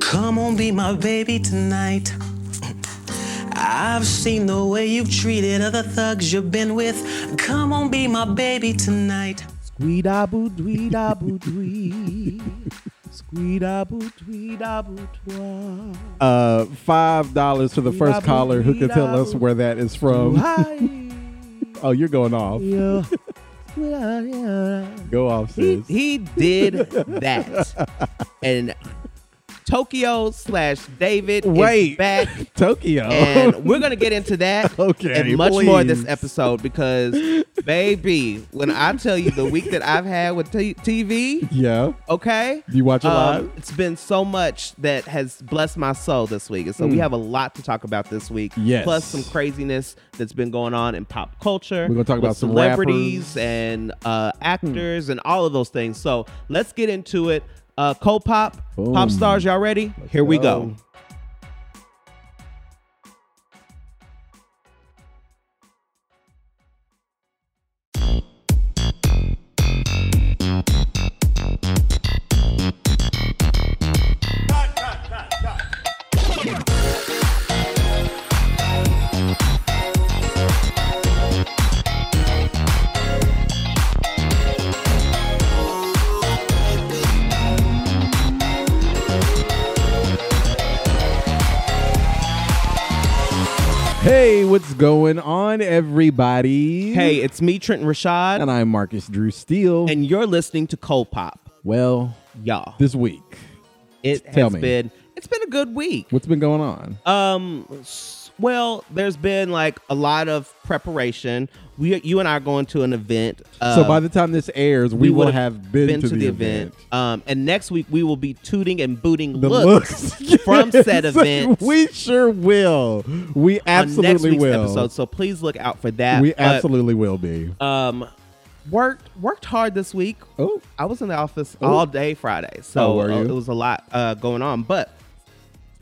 Come on, be my baby tonight. I've seen the way you've treated other thugs you've been with. Come on, be my baby tonight. Squeeda boo dwee da boo dwee. Squeeda boo dwee da boo twa. Uh, five dollars to the first caller who can tell us where that is from. Oh, you're going off. Yeah. Go off, He, he did that. and Tokyo slash David Wait. is back. Tokyo. And we're gonna get into that Okay, and much more this episode because, baby, when I tell you the week that I've had with t- TV, yeah. okay, You watch it um, live? it's been so much that has blessed my soul this week, and so we have a lot to talk about this week. Hmm. Yes. plus some craziness that's been going on in pop culture. We're gonna talk about some celebrities rappers. and uh, actors and all of those things. So let's get into it. Uh, Co-pop, Boom. pop stars, y'all ready? Here we go. Hey, what's going on, everybody? Hey, it's me, Trent Rashad, and I'm Marcus Drew Steele. and you're listening to Co-pop, well, y'all. this week, It tell has me. been it's been a good week. what's been going on? Um, s- well, there's been like a lot of preparation. We, you and I are going to an event. Uh, so by the time this airs, we, will would've have been, to, the, event. Um, and next week we will be tooting and booting The looks, looks from said Yes, events We sure will. We absolutely will. episode. So please look out for that. we But, absolutely will be. um worked worked hard this week. Oh, I was in the office Oh. all day Friday, so Oh, uh, it was a lot uh, going on. But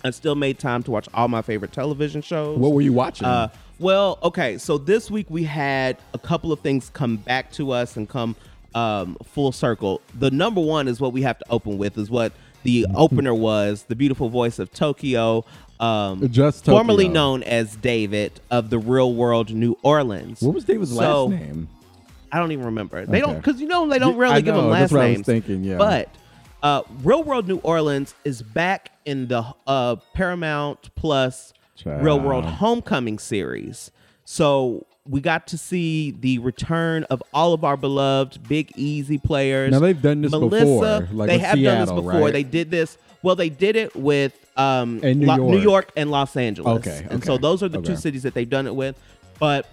I still made time to watch all my favorite television shows. what were you watching? Uh, well, okay. So this week we had a couple of things come back to us and come um, full circle. The number one is what we have to open with is what the opener was. The beautiful voice of Tokyo, um, Just Tokyo. formerly known as David of the Real World New Orleans. what was David's so- last name? I don't even remember. They Okay. don't because you know they don't really I give them know, last that's what I was thinking, yeah. But uh, Real World New Orleans is back in the uh, Paramount Plus Real World Homecoming series. So we got to see the return of all of our beloved Big Easy players. Now, they've done this Melissa, before, like they have done this before. right? They did this. Well, they did it with um, New Lo- York. New York and Los Angeles. Okay, and so those are the two cities that they've done it with. But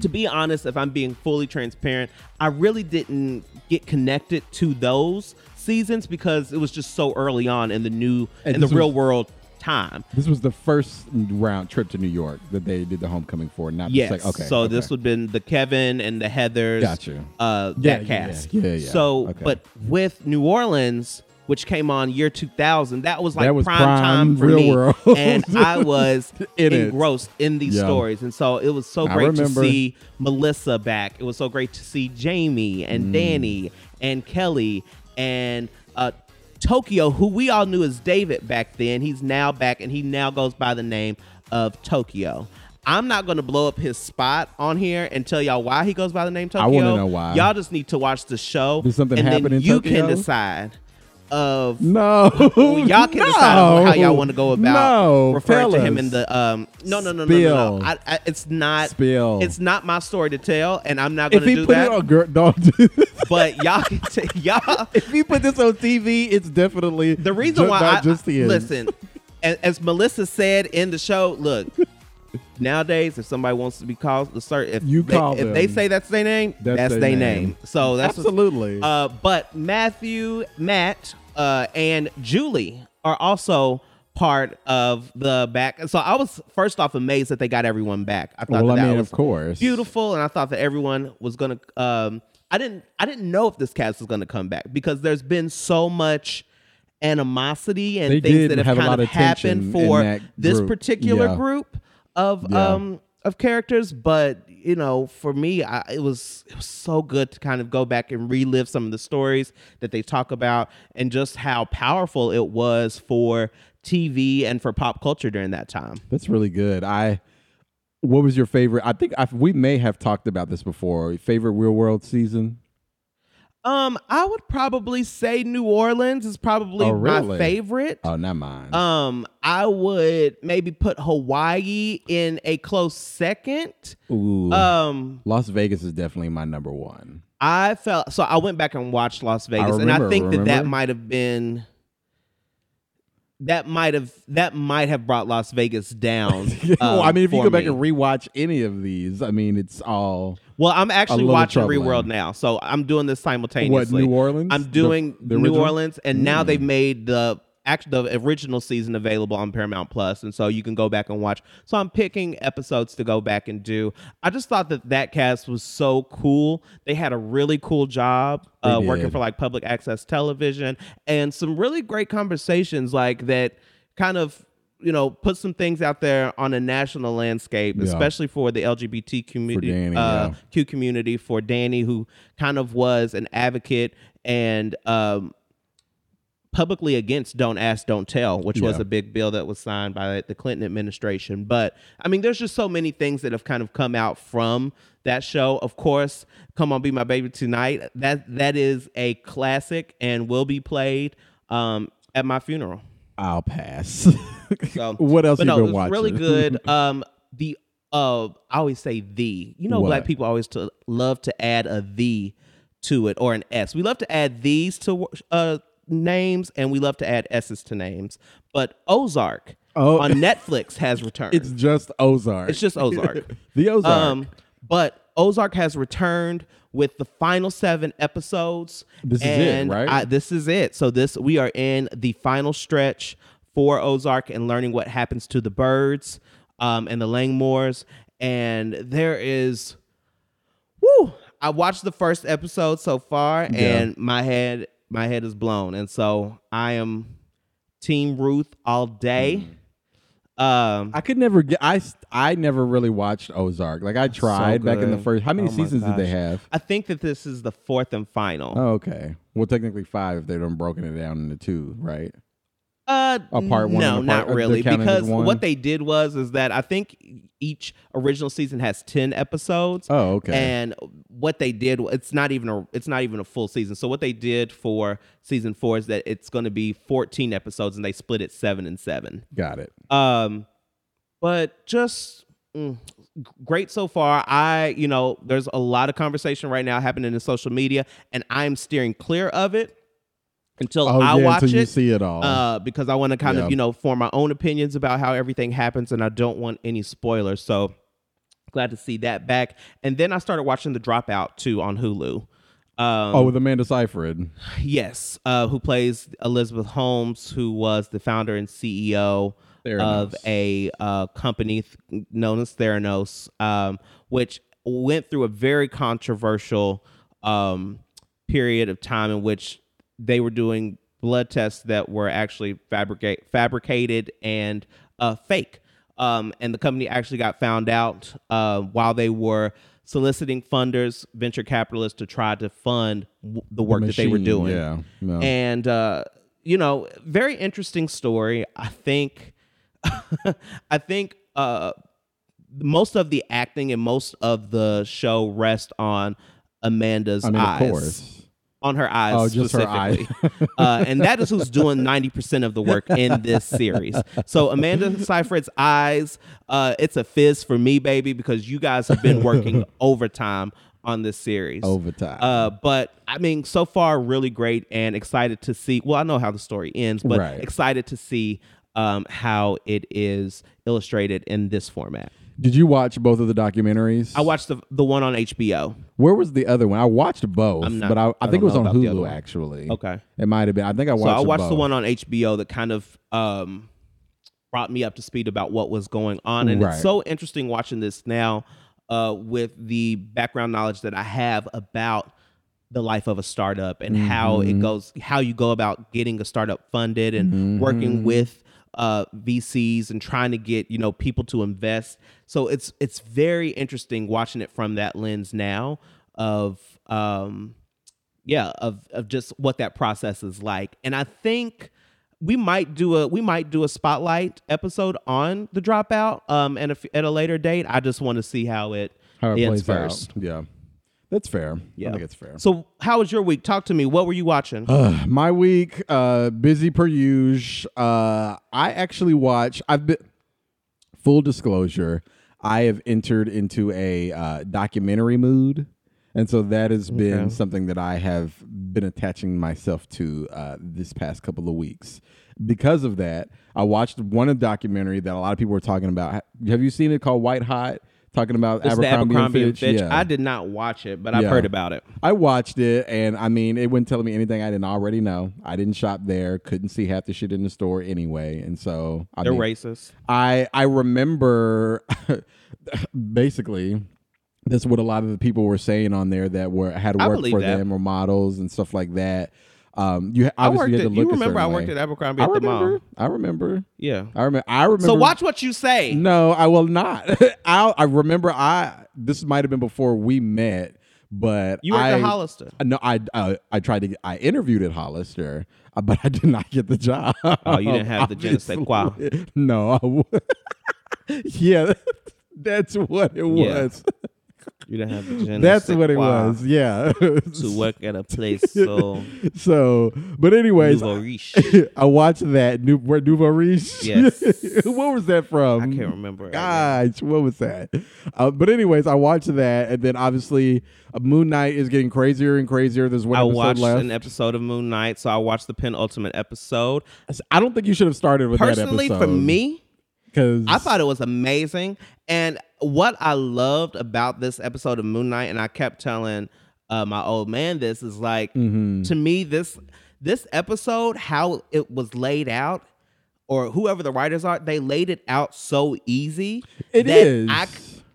to be honest, if I'm being fully transparent, I really didn't get connected to those seasons because it was just so early on in the new And in the was- real world time. This was the first round trip to New York that they did the homecoming for, not Yes. second. Okay. so okay. this would have been the Kevin and the Heathers. Gotcha. Uh, Yeah, that yeah, cast. yeah, yeah, yeah. So, Okay. but with New Orleans, which came on year 2000, that was like That was prime, prime time for real me, world. and I was In it. engrossed in these Yeah. stories, and so it was so I great to see Melissa back. It was so great to see Jamie Mm. and Danny and Kelly and uh, Tokyo, who we all knew as David back then. He's now back, and he now goes by the name of Tokyo. I'm not going to blow up his spot on here and tell y'all why he goes by the name Tokyo. I wanna know why. Y'all just need to watch the show. Did something and happen then in you Tokyo? can decide of No. y'all can decide how y'all want to go about no, referring to him in the um no no no no no, no. I, I, it's not Spill. it's not my story to tell and I'm not going to do put that it on, girl, don't do but y'all can t- y'all If he put this on TV, it's definitely the reason why I, just listen as, as Melissa said in the show look nowadays if somebody wants to be called the certain if You they, call if they say that's their name That's that's, their name. name. so that's absolutely. Uh, but Matthew, Matt, uh, and Julie are also part of the back. So I was first off amazed that they got everyone back. I thought well, that, I that mean, was of course, beautiful, and I thought that everyone was gonna. Um, I didn't. I didn't know if this cast was gonna come back because there's been so much animosity and They things that have, have kind of of happened for this particular Yeah. group of Yeah. um of characters, but you know, for me, I, it was it was so good to kind of go back and relive some of the stories that they talk about, and just how powerful it was for TV and for pop culture during that time. That's really good. I. What was your favorite? I think I, we may have talked about this before. Favorite Real World season? Um, I would probably say New Orleans is probably Oh, my favorite. Oh, not mine. Um, I would maybe put Hawaii in a close second. Ooh, Um, Las Vegas is definitely my number one. I felt so. I went back and watched Las Vegas, and I remember, think that that might have been that might have that might have brought Las Vegas down. well, I um, mean, if you go back me. and rewatch any of these, I mean, it's all well, I'm actually watching. Real World now, so I'm doing this simultaneously. What New Orleans? I'm doing the New original? Orleans, and now Mm. they've made the actually the original season available on Paramount Plus, and so you can go back and watch. So I'm picking episodes to go back and do. I just thought that that cast was so cool. They had a really cool job uh, working for like public access television, and some really great conversations like that. Kind of. You know, put some things out there on a national landscape, Yeah. especially for the LGBT community, Danny, uh, yeah. Q community for Danny, who kind of was an advocate and um, publicly against Don't Ask, Don't Tell, which was a big bill that was signed by the Clinton administration. But I mean, there's just so many things that have kind of come out from that show. Of course, Come On Be My Baby Tonight. That that is a classic and will be played um, at my funeral. I'll pass. So what else but you no, been it was watching? really good. Um, the uh, I always say the. You know, What? black people always to love to add a the to it or an s. We love to add these to uh names, and we love to add s's to names. But Ozark Oh. on Netflix has returned. it's just Ozark. It's just Ozark. the Ozark. Um, but Ozark has returned with the final seven episodes. This is it, right? I, this is it. So this we are in the final stretch for Ozark and learning what happens to the Byrdes um, and the Langmores. And there is, whoo! I watched the first episode so far, and my head my head is blown. And so I am Team Ruth all day. Um, I could never get. I I never really watched Ozark. Like I tried back in the first. How many Oh my seasons did they have? I think that this is the fourth and final. Oh, okay. Well, technically five if they done broken it down into two, right? Uh, A part one no, part- not uh, really, because what they did was is that I think each original season has ten episodes. Oh, okay. And what they did, it's not even a, it's not even a full season. So what they did for season four is that it's going to be fourteen episodes, and they split it seven and seven. Got it. Um, but just mm, great so far. I, you know, there's a lot of conversation right now happening in social media, and I'm steering clear of it until Oh I yeah, watch until you it. see it all. Uh, because I want to kind Yeah. of, you know, form my own opinions about how everything happens, and I don't want any spoilers. So glad to see that back. And then I started watching The Dropout too on Hulu. Um, oh, with Amanda Seyfried. Yes, uh, who plays Elizabeth Holmes, who was the founder and CEO of a uh, company th- known as Theranos, um, which went through a very controversial um, period of time in which they were doing blood tests that were actually fabricate, fabricated and uh, fake. Um, and the company actually got found out uh, while they were soliciting funders, venture capitalists, to try to fund w- the work that they were doing. Yeah. No. And uh, you know, very interesting story. I think, I think uh, most of the acting and most of the show rest on Amanda's I mean, eyes of course. On her eyes Oh, just her eye. specifically. uh, and that is who's doing 90% of the work in this series. So Amanda Seyfried's eyes, uh, it's a fizz for me, baby, because you guys have been working overtime on this series. Overtime. Uh, but I mean, so far, really great and excited to see. Well, I know how the story ends, but Right. excited to see um, how it is illustrated in this format. Did you watch both of the documentaries? I watched the the one on HBO. Where was the other one? I watched both, I'm not- but I, I, I think it was know on about the other Hulu one. actually. Okay. It might have been. I think I watched. So I watched the both. one on HBO that kind of um, brought me up to speed about what was going on, and Right. it's so interesting watching this now uh, with the background knowledge that I have about the life of a startup and how Mm-hmm. it goes, how you go about getting a startup funded and Mm-hmm. working with uh, VCs and trying to get you know people to invest. So it's it's very interesting watching it from that lens now of um, yeah of of just what that process is like. And I think we might do a we might do a spotlight episode on the dropout um and at a later date. I just want to see how it, How it ends plays first. out. Yeah. That's fair. Yeah, I think it's fair. So how was your week? Talk to me. What were you watching? My week, uh, busy per usual. Uh, I actually watch. I've been full disclosure. I have entered into a uh, documentary mood, and so that has been Okay. something that I have been attaching myself to uh, this past couple of weeks. Because of that, I watched one documentary that a lot of people were talking about. Have you seen it called White Hot? Talking about It's Abercrombie, Abercrombie and and Fitch. Fitch. Yeah. I did not watch it, but I've Yeah. heard about it. I watched it, and I mean, it wouldn't tell me anything I didn't already know. I didn't shop there, couldn't see half the shit in the store anyway, and so I They're mean, racist. I I remember basically that's what a lot of the people were saying on there that were had worked for that. them or models and stuff like that. Um, you I obviously worked had to at, look you remember I worked way. at Abercrombie I at the remember. mall. I remember. Yeah. I remember. I remember. So watch what you say. No, I will not. I I remember. I this might have been before we met, but You worked I, at Hollister. No, I uh, I tried to. I interviewed at Hollister, uh, but I did not get the job. Oh, you didn't have the je ne sais quoi. No. Yeah, that's what it Yeah. was. You didn't have the That's what it was. Yeah. to work at a place so so, but anyways, riche. I watched that new where Nouveau Riche. Yes. what was that from? I can't remember. Gosh, what was that? Uh, but anyways, I watched that, and then obviously, uh, Moon Knight is getting crazier and crazier. There's one I watched left. an episode of Moon Knight, so I watched the penultimate episode. I don't think you should have started with Personally, that episode. Personally, for me, because I thought it was amazing. And what I loved about this episode of Moon Knight, and I kept telling uh, my old man this, is like Mm-hmm. to me this this episode, how it was laid out, or whoever the writers are, they laid it out so easy. It that is. I,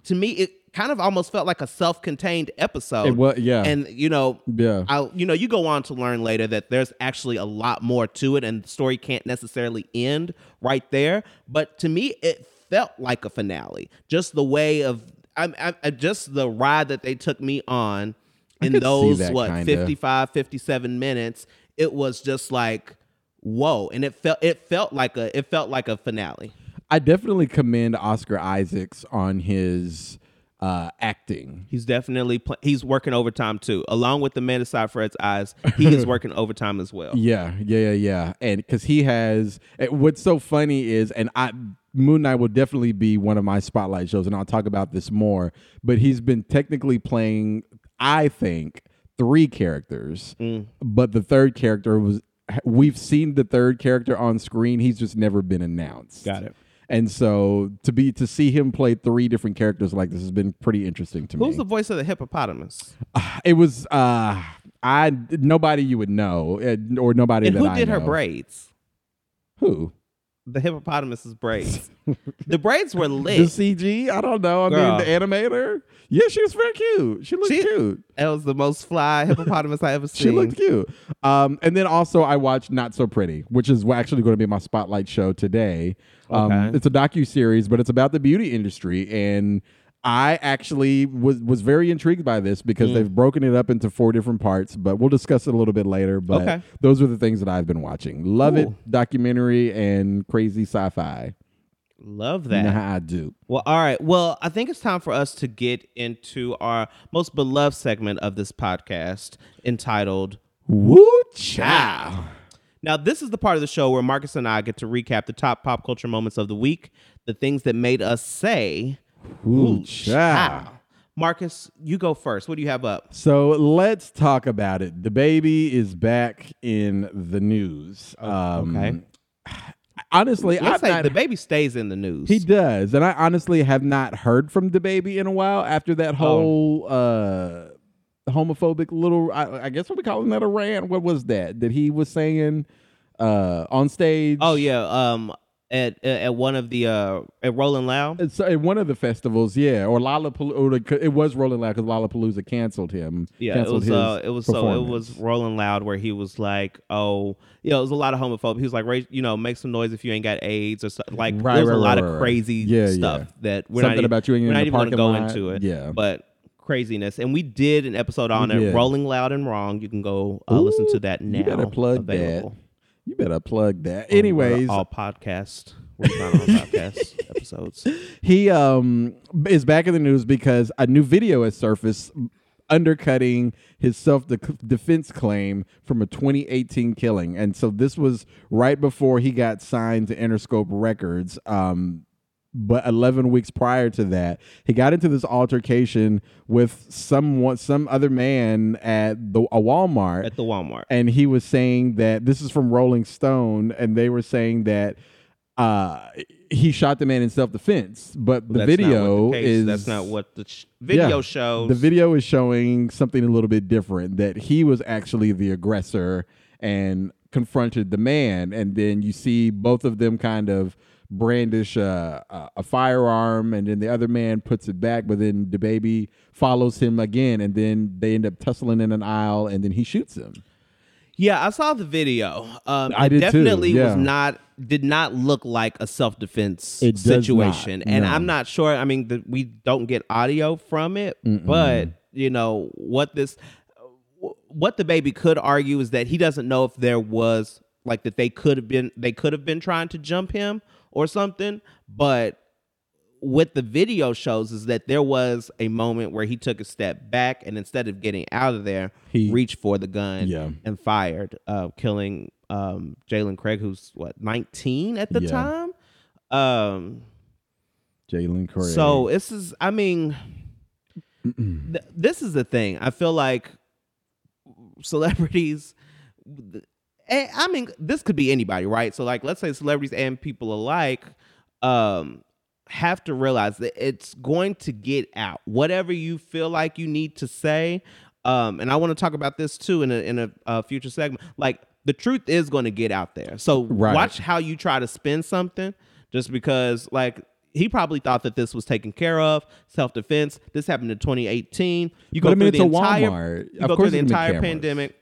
to me, it kind of almost felt like a self-contained episode. It wa- yeah. And you know, Yeah. I you know, you go on to learn later that there's actually a lot more to it, and the story can't necessarily end right there. But to me, it felt like a finale. Just the way of I, I just the ride that they took me on in those what kinda. 55 57 minutes it was just like whoa and it felt it felt like a it felt like a finale I definitely commend Oscar Isaacs on his uh, acting. he's definitely pl- he's working overtime too along with Amanda Seyfried's eyes he is working overtime as well Yeah, yeah, yeah, yeah. And because he has, what's so funny is, and I, Moon Knight will definitely be one of my spotlight shows, and I'll talk about this more. But he's been technically playing, I think, three characters, Mm. but the third character was. We've seen the third character on screen. He's just never been announced. Got it. And so to be to see him play three different characters like this has been pretty interesting to who's me. Who's the voice of the hippopotamus it was uh I nobody you would know uh, or nobody and that who I did her braids Who? the hippopotamus's braids the braids were lit. The CG? I don't know. I Girl. mean, the animator. Yeah, she was very cute. She looked She- cute. that was the most fly hippopotamus i ever seen She looked cute. Um, and then also I watched Not So Pretty, which is actually going to be my spotlight show today. Um, Okay. It's a docu series, but it's about the beauty industry, and I actually was was very intrigued by this because Mm. they've broken it up into four different parts. But we'll discuss it a little bit later. But Okay. those are the things that I've been watching. Love it, documentary and crazy sci-fi. Love You that know I do. Well, all right. Well, I think it's time for us to get into our most beloved segment of this podcast entitled Woo chow. Now, this is the part of the show where Marcus and I get to recap the top pop culture moments of the week, the things that made us say, Woo chow. Marcus, you go first. What do you have up? So let's talk about it. DaBaby is back in the news. Um, okay. Honestly, I've say the baby stays in the news. he does, and I honestly have not heard from DaBaby in a while after Oh. that whole uh, homophobic little. I, I guess what we calling that a rant. What was that that he was saying uh, on stage? oh yeah. Um, at at one of the uh at Rolling Loud. It's at one of the festivals, yeah, or Lollapalooza. It was Rolling Loud because Lollapalooza canceled him. Yeah, it was uh, it was so it was Rolling Loud where he was like, oh, yeah, it was a lot of homophobia. He was like, "Raise- you know, make some noise if you ain't got AIDS or something. Like, Right, there was right, a lot right, of crazy Yeah, stuff yeah. that we're Something not, about you in we're not even gonna parking go into it. Yeah. but craziness. And we did an episode on We it. Rolling Loud and Wrong. You can go uh, listen to that now. You better plug available that. You better plug that. on Anyways, all podcast. You find all podcast episodes. he um is back in the news because a new video has surfaced undercutting his self defense claim from a 2018 killing and so this was right before he got signed to interscope records um but 11 weeks prior to that he got into this altercation with someone some other man at the a Walmart At the Walmart. and he was saying that this is from Rolling Stone, and they were saying that uh, he shot the man in self defense, but the That's video the is that's not what the sh- video Yeah. shows. The video is showing something a little bit different that he was actually the aggressor and confronted the man, and then you see both of them kind of brandish uh, a, a firearm, and then the other man puts it back, but then DaBaby follows him again, and then they end up tussling in an aisle, and then he shoots him. Yeah, I saw the video. Um, I it did too, definitely yeah. was not did not look like a self defense It does situation, not, and no. I'm not sure. I mean, the, we don't get audio from it, but you know what this what DaBaby could argue is that he doesn't know if there was like that they could have been they could have been trying to jump him or something, but what the video shows is that there was a moment where he took a step back and instead of getting out of there, He- reached for the gun Yeah. and fired, uh, killing um, Jalen Craig, who's what 19 at the Yeah. time. Um, Jalen Craig. so this is, I mean, th- this is the thing. I feel like celebrities. I mean, this could be anybody, right? So, like, let's say celebrities and people alike um, have to realize that it's going to get out. Whatever you feel like you need to say, um, and I want to talk about this too in a in a, uh future segment. Like, the truth is going to get out there. So, Right. watch how you try to spin something. Just because, like, he probably thought that this was taken care of, self defense. This happened in 2018. You But go I mean, through the entire, Walmart. you Of go course through the it's gonna be entire pandemic,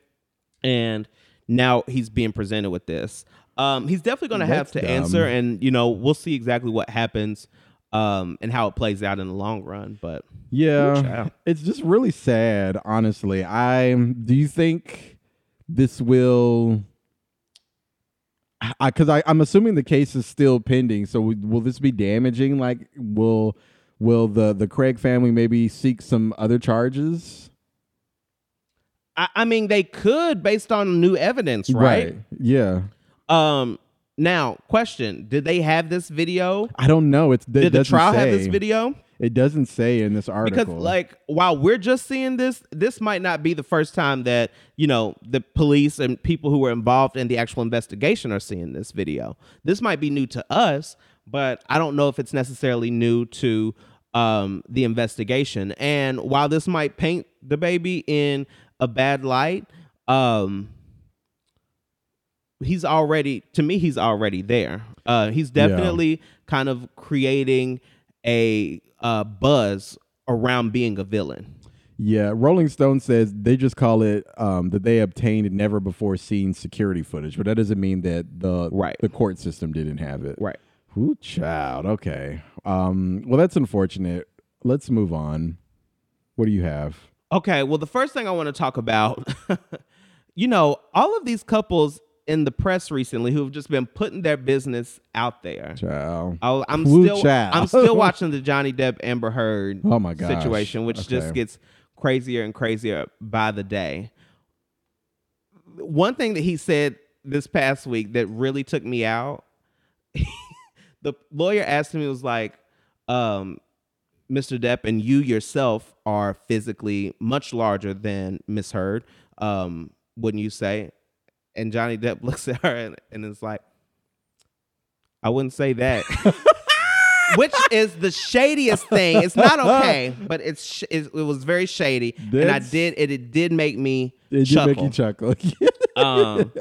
and now he's being presented with this. Um, he's definitely going to have to dumb. answer, and you know, we'll see exactly what happens, um, and how it plays out in the long run. But Yeah, it's just really sad, honestly. I do you think this will? I because I, I'm assuming the case is still pending. So will this be damaging? Like, will will the the Craig family maybe seek some other charges? I, I mean, they could based on new evidence, right? Yeah. Um, now, question: Did they have this video? I don't know. It's Did the trial have this video? It doesn't say in this article. because like while we're just seeing this this might not be the first time that you know the police and people who were involved in the actual investigation are seeing this video this might be new to us but i don't know if it's necessarily new to um, the investigation and while this might paint DaBaby in a bad light um, he's already to me he's already there uh he's definitely kind of creating a uh buzz around being a villain Yeah, Rolling Stone says they just call it um, that they obtained never before seen security footage, but that doesn't mean that the Right. the court system didn't have it. right Ooh, child. Okay. Um, well, that's unfortunate. Let's move on. What do you have? okay well the first thing i want to talk about you know all of these couples in the press recently who have just been putting their business out there Child. I'm Woo still child. I'm still watching the Johnny Depp Amber Heard Oh my gosh. situation, which just gets crazier and crazier by the day. One thing that he said this past week that really took me out, the lawyer asked him, he was like, um, Mr. Depp and you yourself are physically much larger than Miss Heard, um, wouldn't you say? And Johnny Depp looks at her and, and is like, I wouldn't say that. Which is the shadiest thing. It's not okay, but it's sh- it, it was very shady, and I did it. It did make me It did chuckle. make you chuckle. um,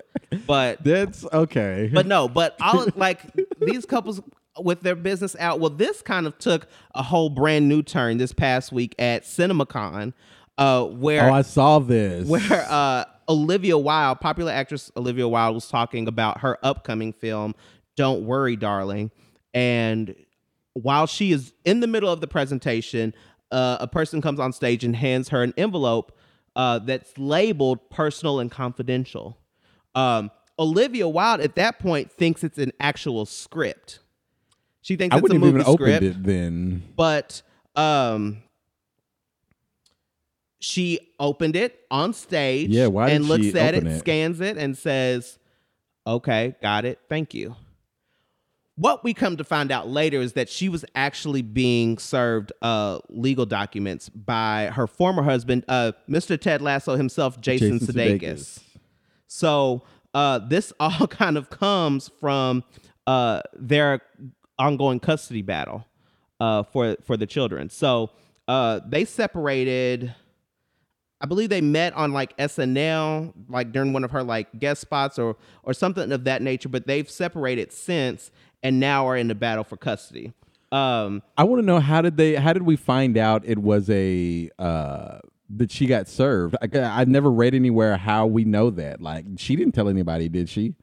but that's okay. but no, but all like these couples with their business out. Well, this kind of took a whole brand new turn this past week at CinemaCon, uh, where Oh, I saw this. where uh, Olivia Wilde, popular actress Olivia Wilde, was talking about her upcoming film, Don't Worry, Darling. And while she is in the middle of the presentation, uh, a person comes on stage and hands her an envelope uh, that's labeled personal and confidential. Um, Olivia Wilde at that point thinks it's an actual script. She thinks I it's a movie script it then. but um she opened it on stage Yeah, why and looks at it, it? scans it and says okay got it thank you what we come to find out later is that she was actually being served uh, legal documents by her former husband, uh, Mr. Ted Lasso himself, Jason, Jason Sudeikis. Sudeikis. So uh, this all kind of comes from uh, their ongoing custody battle uh, for for the children. So uh, they separated. I believe they met on like SNL, like during one of her like guest spots or or something of that nature. But they've separated since, and now are in the battle for custody. Um, I want to know how did they? How did we find out it was a uh, that she got served? I, I've never read anywhere how we know that. Like she didn't tell anybody, did she?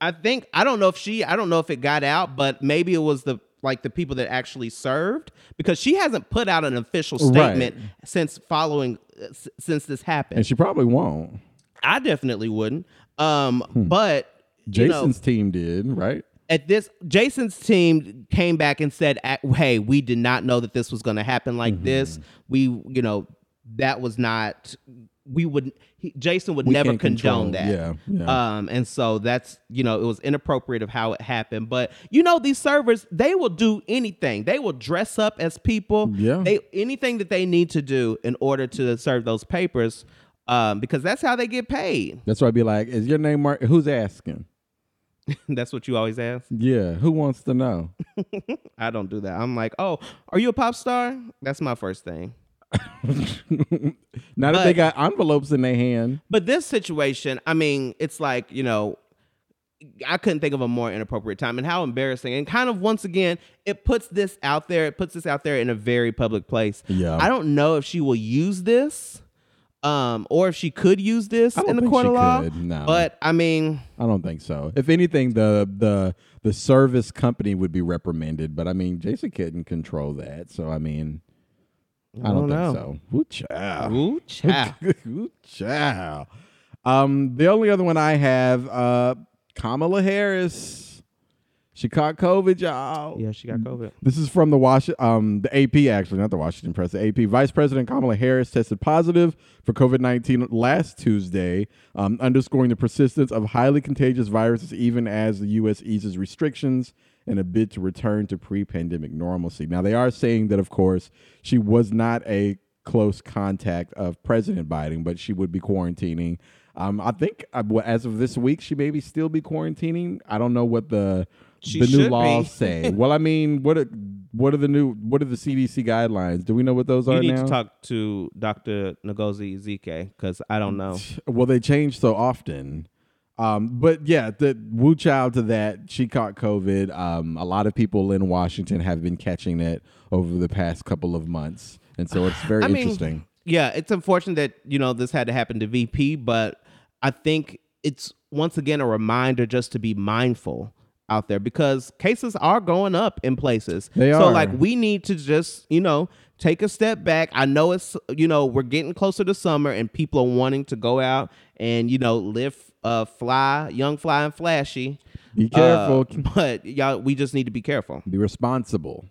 I think I don't know if she I don't know if it got out, but maybe it was the like the people that actually served because she hasn't put out an official statement since following uh, s- since this happened. And she probably won't. I definitely wouldn't. Um, but you know, Jason's team did, right? at this Jason's team came back and said, "Hey, we did not know that this was going to happen like Mm-hmm. this. We, you know, that was not. We would. He, Jason would We never condone control- that. yeah, yeah. Um, and so that's you know it was inappropriate of how it happened. But you know these servers, they will do anything. They will dress up as people. Yeah. They anything that they need to do in order to serve those papers. Um, because that's how they get paid. That's why I'd be like, "Is your name Mark? Who's asking?" that's what you always ask. Yeah, who wants to know? I don't do that. I'm like, oh, are you a pop star? That's my first thing. now that they got envelopes in their hand, But this situation, I mean, it's like, you know, I couldn't think of a more inappropriate time and how embarrassing. And kind of once again, it puts this out there, it puts this out there in a very public place. Yeah. I don't know if she will use this. Um, or if she could use this in the court of law. could, no. But I mean, I don't think so. If anything, the the the service company would be reprimanded. But I mean, Jason couldn't control that. So I mean, I don't, don't know. think so. Ooh, child. Ooh, child. Um, the only other one I have, uh, Kamala Harris. She caught COVID, y'all. yeah, she got COVID. This is from the Wash, um, the AP actually, not the Washington Press. The AP Vice President Kamala Harris tested positive for COVID nineteen last Tuesday, um, underscoring the persistence of highly contagious viruses even as the U.S. eases restrictions in a bid to return to pre-pandemic normalcy. Now they are saying that, of course, she was not a close contact of President Biden, but she would be quarantining. Um, I think uh, as of this week, she may be still be quarantining. I don't know what the She the new laws say. well, I mean, what are, what are the new what are the CDC guidelines? Do we know what those You are need now? to talk to Dr. Ngozi Zike because I don't know. well, they change so often. Um, but yeah, the Wu Chow to that, she caught COVID. Um, a lot of people in Washington have been catching it over the past couple of months, and so it's very I mean, interesting. Yeah, it's unfortunate that you know this had to happen to VP, but I think it's once again a reminder just to be mindful out there because cases are going up in places. They So are. like we need to just you know take a step back. I know it's you know we're getting closer to summer and people are wanting to go out and you know live uh fly young fly and flashy. Be Uh, careful. but y'all, we just need to be careful. Be responsible.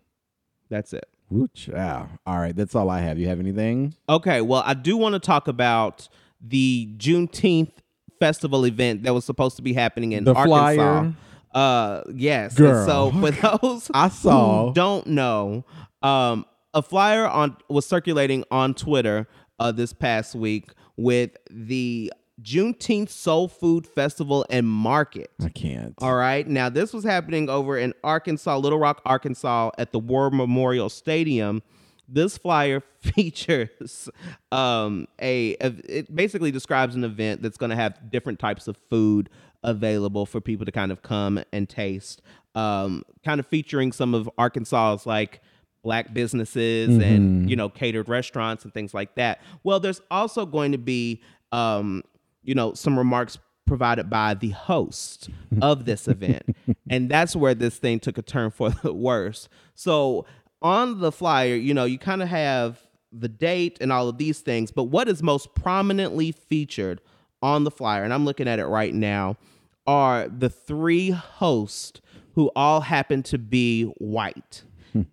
That's it. Wu Chow. All right, that's all I have. You have anything? Okay, well, I do want to talk about the Juneteenth festival event that was supposed to be happening in The Arkansas. flyer? Uh, yes. Girl. So for those I saw. who don't know, um, a flyer on was circulating on Twitter uh, this past week with the Juneteenth Soul Food Festival and Market. I can't. All right. Now, this was happening over in Arkansas, Little Rock, Arkansas, at the War Memorial Stadium. This flyer features um, a, a it basically describes an event that's going to have different types of food available for people to kind of come and taste. Um, kind of featuring some of Arkansas's like black businesses and you know catered restaurants and things like that. Well, there's also going to be um, you know some remarks provided by the host of this event, and that's where this thing took a turn for the worse. So on the flyer, you know, you kind of have the date and all of these things, but what is most prominently featured on the flyer, and I'm looking at it right now, are the three hosts who all happen to be white.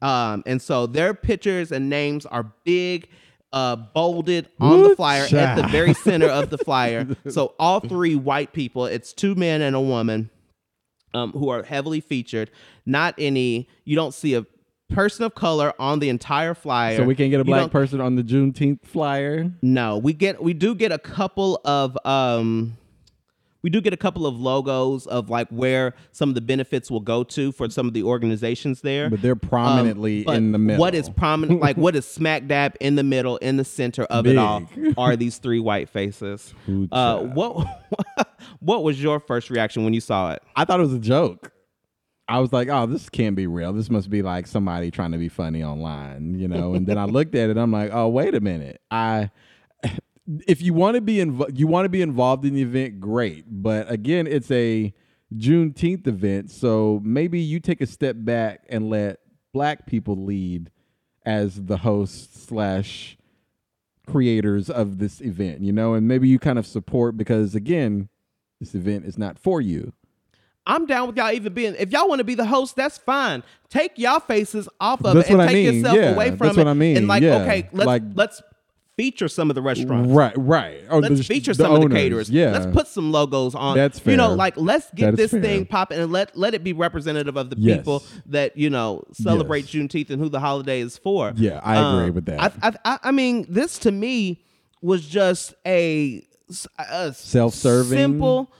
um, and so their pictures and names are big, uh, bolded on the flyer at the very center of the flyer. So all three white people, it's two men and a woman, um, who are heavily featured. Not any, you don't see a person of color on the entire flyer. So we can't get a black person on the Juneteenth flyer. no, we get we do get a couple of um we do get a couple of logos of like where some of the benefits will go to for some of the organizations there. But they're prominently Um, but in the middle. What is prominent like what is smack dab in the middle, in the center of it all are these three white faces. Uh what what was your first reaction when you saw it? I thought it was a joke. I was like, oh, this can't be real. This must be like somebody trying to be funny online, you know. And then I looked at it. I'm like, oh, wait a minute. I, if you want to be invo- you want to be involved in the event, great. But again, it's a Juneteenth event, so maybe you take a step back and let black people lead as the hosts slash creators of this event, you know, and maybe you kind of support because again, this event is not for you. I'm down with y'all even being. If y'all want to be the host, that's fine. Take y'all faces off of That's it and what I take mean. yourself Yeah, away from that's it. what I mean. And like, Yeah. okay, let's Like- let's feature some of the restaurants. Right, right. Oh, Let's the- feature the some of the caterers. Yeah, Let's put some logos on. That's fair. You know, like let's get That is this thing popping and let let it be representative of the Yes. people that you know celebrate Yes. Juneteenth and who the holiday is for. Yeah, I agree Um, with that. I, I I mean, this to me was just a, a Self-serving? simple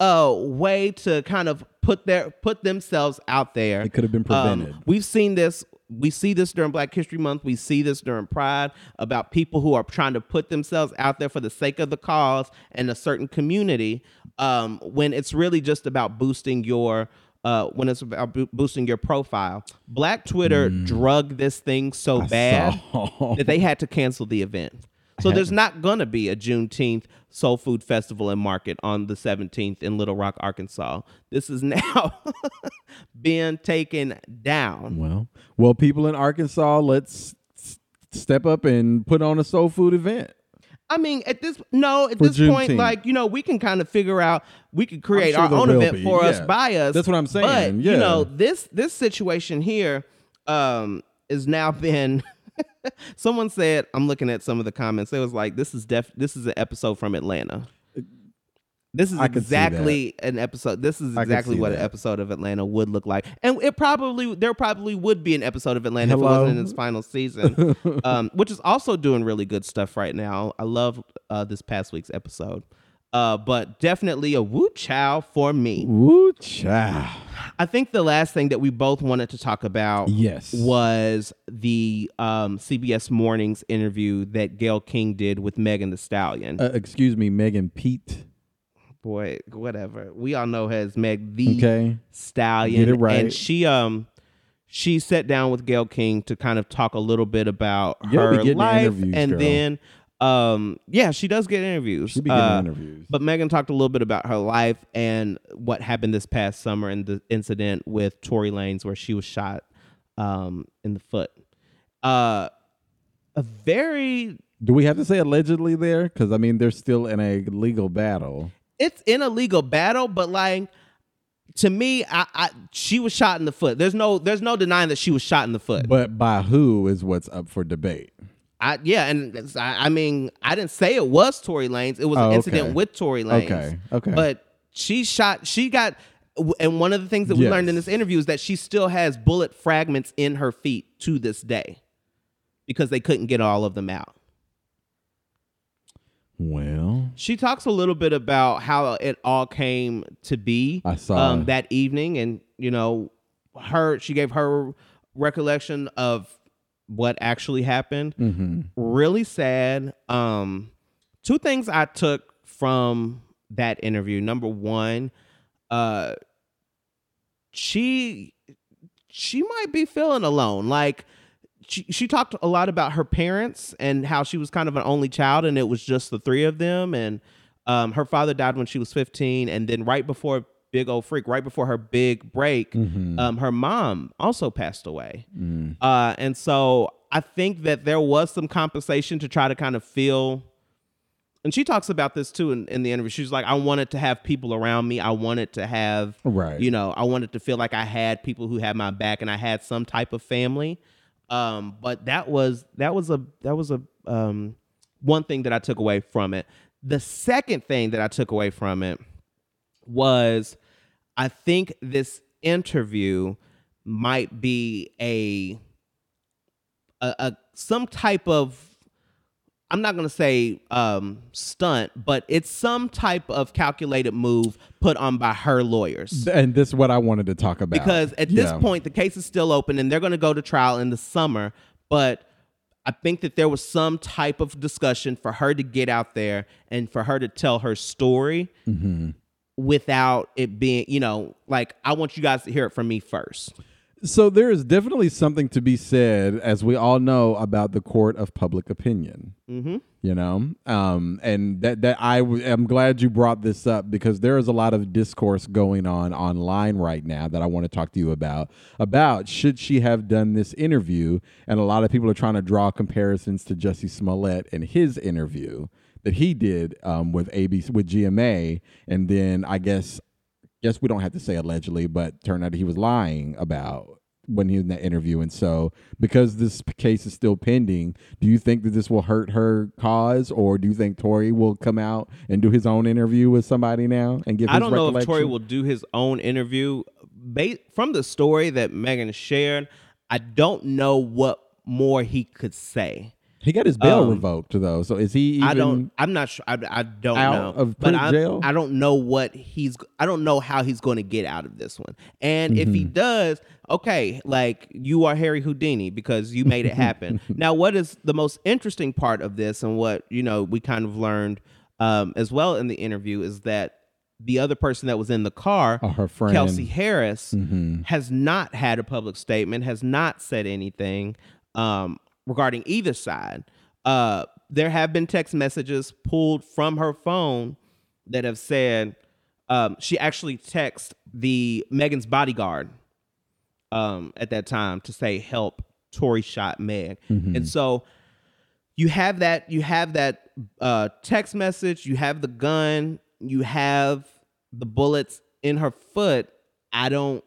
uh, way to kind of put their put themselves out there. It could have been Um, prevented. we've seen this. We see this during Black History Month. We see this during Pride about people who are trying to put themselves out there for the sake of the cause and a certain community. Um, when it's really just about boosting your. Uh, when it's about bo- boosting your profile, Black Twitter drug this thing so bad Mm. saw. that they had to cancel the event. So there's not gonna be a Juneteenth Soul Food Festival and Market on the 17th in Little Rock, Arkansas. This is now being taken down. well, well, people in Arkansas, let's step up and put on a soul food event. I mean, at this no, at For this point, like you know, we can kind of figure out. We could create sure our own event be, for us by us. That's what I'm saying, But yeah. you know, this this situation here um, is now been. someone said, I'm looking at some of the comments. It was like, "This is def. This is an episode from Atlanta." This is exactly an episode. This is exactly what an episode of Atlanta would look like, and it probably there probably would be an episode of Atlanta if it wasn't in its final season, um, which is also doing really good stuff right now. I love uh, this past week's episode, uh, but definitely a woo chow for me. Woo chow. I think the last thing that we both wanted to talk about Yes. was the um, CBS Mornings interview that Gayle King did with Megan Thee Stallion. Uh, excuse me, Megan Pete. Boy, whatever. We all know her as Meg the Okay. Stallion. Get it right. And she um she sat down with Gayle King to kind of talk a little bit about You'll her life. and girl. then um yeah, she does get interviews. She be getting Uh, interviews. But Megan talked a little bit about her life and what happened this past summer and the incident with Tory Lanez where she was shot um in the foot. Uh a very Do we have to say allegedly there? Because I mean, they're still in a legal battle. it's in a legal battle, but like to me, I, I she was shot in the foot. There's no there's no denying that she was shot in the foot. But by who is what's up for debate. I yeah, and I, I mean I didn't say it was Tory Lanez. It was Oh, an okay. incident with Tory Lanez. Okay, okay. But she shot. She got. And one of the things that we Yes. learned in this interview is that she still has bullet fragments in her feet to this day because they couldn't get all of them out. Well, She talks a little bit about how it all came to be I saw. um, that evening, and you know, her she gave her recollection of what actually happened. Mm-hmm. Really sad. Um, two things I took from that interview. Number one, uh, she she might be feeling alone. Like she she talked a lot about her parents and how she was kind of an only child, and it was just the three of them. And um, her father died when she was fifteen, and then right before Big Ole Freak, right before her big break, um, her mom also passed away. Uh, and so I think that there was some compensation to try to kind of feel. And she talks about this too in, in the interview. She's like, I wanted to have people around me. I wanted to have, Right. you know, I wanted to feel like I had people who had my back and I had some type of family. Um, but that was that was a that was a um one thing that I took away from it. The second thing that I took away from it was I think this interview might be a a, a some type of I'm not going to say um, stunt, but it's some type of calculated move put on by her lawyers. And this is what I wanted to talk about. Because at this point, the case is still open and they're going to go to trial in the summer. But I think that there was some type of discussion for her to get out there and for her to tell her story Mm-hmm. Without it being, you know, like, I want you guys to hear it from me first. So there is definitely something to be said, as we all know, about the court of public opinion. Mm-hmm. You know, um, and that that I w- am glad you brought this up because there is a lot of discourse going on online right now that I want to talk to you about. About should she have done this interview, and a lot of people are trying to draw comparisons to Jussie Smollett and his interview that he did um, with ABC with GMA, and then I guess guess we don't have to say allegedly, but turned out he was lying about when he was in that interview. And so, because this case is still pending, do you think that this will hurt her cause, or do you think Tory will come out and do his own interview with somebody now and give? I his don't know if? Tory will do his own interview. Ba- from the story that Megan shared, I don't know what more he could say. He got his bail Um, revoked though. So is he? Even, I don't. I'm not sure. I, I don't know. of but I, jail? I don't know what he's. I don't know how he's going to get out of this one. And if Mm-hmm. he does, okay, like you are Harry Houdini because you made it happen. now, what is the most interesting part of this, and what you know we kind of learned um, as well in the interview is that the other person that was in the car, Oh, her friend. Mm-hmm. Kelsey Harris, has not had a public statement, has not said anything um, regarding either side. Uh, there have been text messages pulled from her phone that have said um, she actually texted the Megan's bodyguard um, at that time to say help. Tory shot Meg, and so you have that you have that uh, text message you have the gun you have the bullets in her foot i don't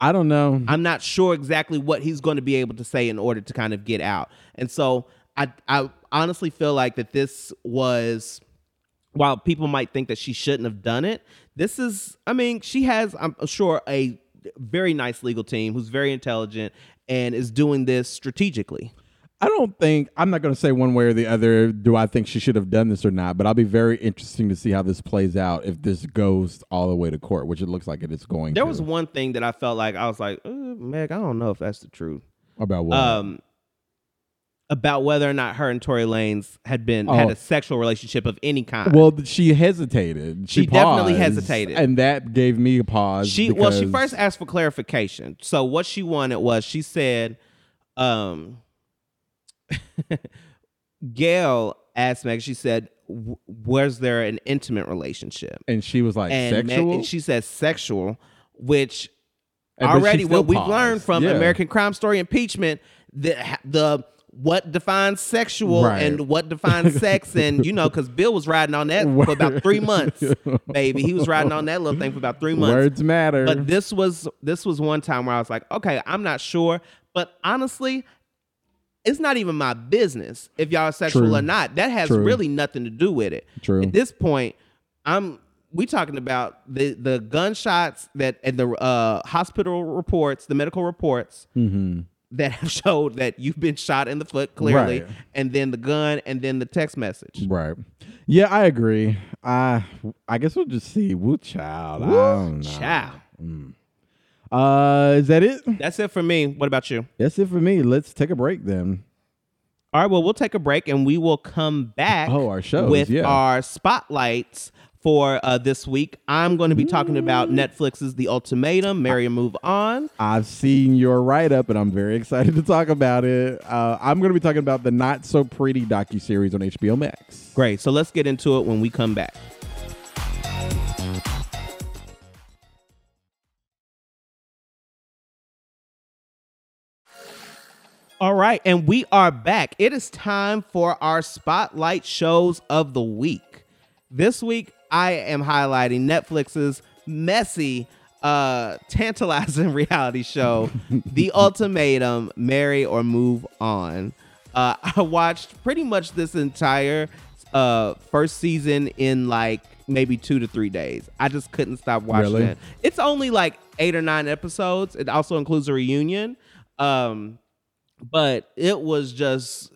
I don't know. i'm not sure exactly what he's going to be able to say in order to kind of get out and so i i honestly feel like that this was while people might think that she shouldn't have done it this is i mean she has i'm sure a very nice legal team who's very intelligent and is doing this strategically I don't think I'm not going to say one way or the other. Do I think she should have done this or not? But I'll be very interesting to see how this plays out if this goes all the way to court, which it looks like it is going. There to. was one thing that I felt like I was like, uh, Meg, I don't know if that's the truth. about what? Um, about whether or not her and Tory Lanez had been had Oh. a sexual relationship of any kind. well, she hesitated. She, She definitely hesitated. and that gave me a pause. she well, she first asked for clarification. So what she wanted was she said, um, Gayle asked Meg. She said, "W- "Was there an intimate relationship?" and she was like and Meg- sexual. and she said sexual, which And- already what we've paused. learned from Yeah. American Crime Story impeachment, the the what defines sexual Right. and what defines sex, and you know, because Bill was riding on that for about three months, baby. He was riding on that little thing for about three months. Words matter. But this was this was one time where I was like, okay, I'm not sure, but honestly. It's not even my business if y'all are sexual True. or not. That has True. really nothing to do with it. True. At this point, I'm we talking about the the gunshots that and the uh, hospital reports, the medical reports that have showed that you've been shot in the foot clearly, Right. and then the gun, and then the text message. right. Yeah, I agree. I I guess we'll just see. Woo child. I Woo, don't know. Uh, is that it? That's it for me. What about you? That's it for me. Let's take a break then. All right, well, we'll take a break and we will come back Oh, our shows, with yeah. our spotlights for uh, this week. I'm going to be talking about Netflix's The Ultimatum, Marry and Move On. I've seen your write up, and I'm very excited to talk about it. Uh, I'm going to be talking about the Not So Pretty docu series on HBO Max. Great. So let's get into it when we come back. All right, and we are back. It is time for our spotlight shows of the week. This week, I am highlighting Netflix's messy, uh, tantalizing reality show, The Ultimatum Marry or Move On. Uh, I watched pretty much this entire uh, first season in like maybe two to three days. I just couldn't stop watching Really? it. It's only like eight or nine episodes. It also includes a reunion. Um, but it was just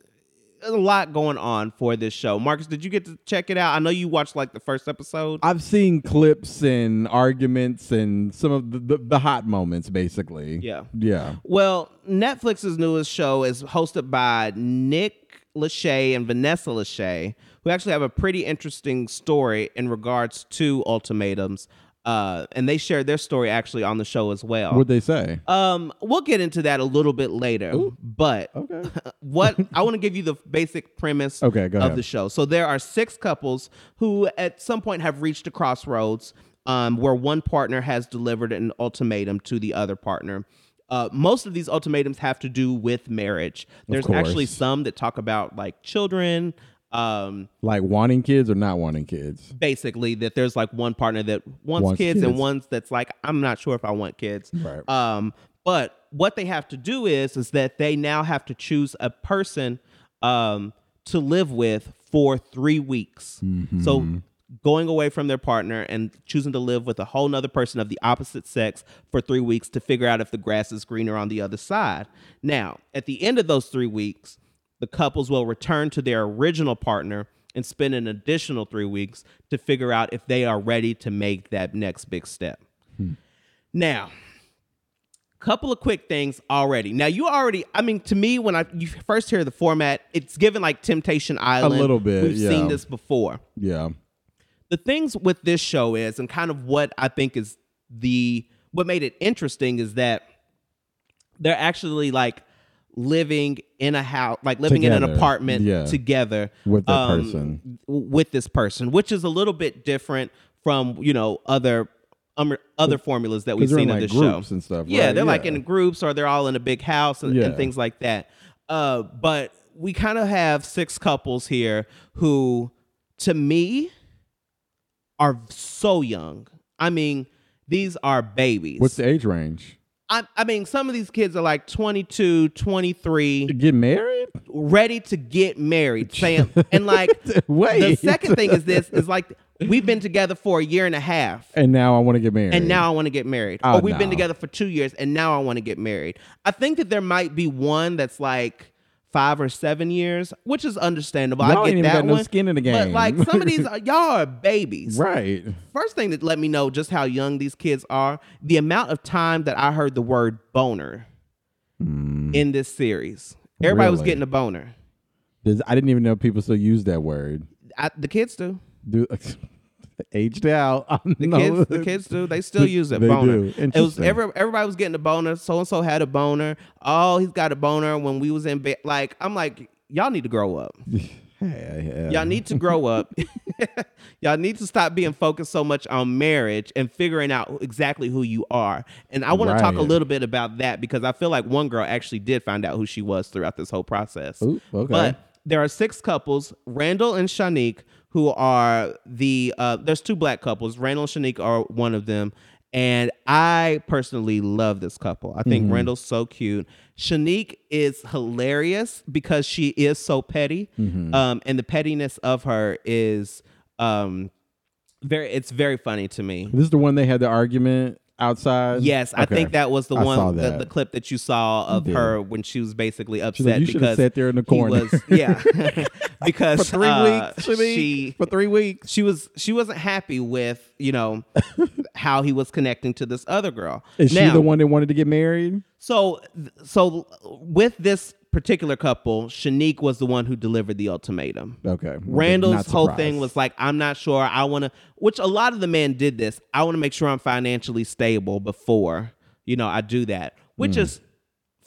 a lot going on for this show. Marcus, did you get to check it out? I know you watched like the first episode. I've seen clips and arguments and some of the, the, the hot moments, basically. Yeah. Yeah. Well, Netflix's newest show is hosted by Nick Lachey and Vanessa Lachey, who actually have a pretty interesting story in regards to ultimatums. Uh, and they shared their story actually on the show as well. What'd they say? Um, we'll get into that a little bit later. But Okay. what I want to give you the basic premise Okay, of ahead. the show. So there are six couples who at some point have reached a crossroads um, where one partner has delivered an ultimatum to the other partner. Uh, most of these ultimatums have to do with marriage. There's actually some that talk about like children. Um, Like wanting kids or not wanting kids? basically that there's like one partner that wants, Wants kids, and one's that's like I'm not sure if I want kids. Right. Um, but what they have to do is is that they now have to choose a person um to live with for three weeks. Mm-hmm. So going away from their partner and choosing to live with a whole nother person of the opposite sex for three weeks to figure out if the grass is greener on the other side. Now, at the end of those three weeks, the couples will return to their original partner and spend an additional three weeks to figure out if they are ready to make that next big step. Hmm. Now, couple of quick things already. Now, you already, I mean, to me, when I you first hear the format, it's given like Temptation Island. A little bit, We've yeah. seen this before Yeah. the things with this show is and kind of what i think is the what made it interesting is that they're actually like living in a house like living in an apartment yeah. together With that um, person. with this person which is a little bit different from you know other um, other formulas that we've seen in, in like, this show and stuff, yeah right? they're like in groups or they're all in a big house and, Yeah. and things like that uh, but we kind of have six couples here who to me are so young. I mean, these are babies. What's the age range? I, I mean, some of these kids are like 22, 23, Get married? ready to get married. Sam. and like, Wait. the second thing is this is like, we've been together for a year and a half. And now I want to get married. And now I want to get married. Oh, or we've been together for two years and now I want to get married. I think that there might be one that's like five or seven years, which is understandable. Y'all I get that no one. skin in the game. But like some of these, are, y'all are babies. Right. First thing that let me know just how young these kids are, the amount of time that I heard the word boner in this series. Everybody was Hmm. Getting a boner. I didn't even know people still use that word. I, the kids do. Do aged out. The kids, the kids do. They still use it. They boner. do. It was every, everybody was getting a boner. So and so had a boner. Oh, he's got a boner when we was in bed. Like I'm like, y'all need to grow up. Yeah, yeah. Y'all need to grow up. Y'all need to stop being focused so much on marriage and figuring out exactly who you are. And I want to talk a little bit about that because I feel like one girl actually did find out who she was throughout this whole process. Ooh, okay. But there are six couples, Randall and Shanique, who are the uh there's two black couples. Randall and Shanique are one of them. And I personally love this couple. I Mm-hmm. think Randall's so cute. Shanique is hilarious because she is so petty. Mm-hmm. Um, and the pettiness of her is um very it's very funny to me. This is the one they had the argument. Outside. Yes, I think that was the I one, the, that. the clip that you saw of did. her when she was basically upset like, "You sat there in the he corner." was- yeah, because for three uh, weeks. She for three weeks. she was she wasn't happy with you know how he was connecting to this other girl. Is she the one that wanted to get married? So so with this particular couple, Shanique was the one who delivered the ultimatum. Okay. Randall's whole thing was like, I'm not sure. I want to, which a lot of the men did this. I want to make sure I'm financially stable before, you know, I do that, which Hmm. is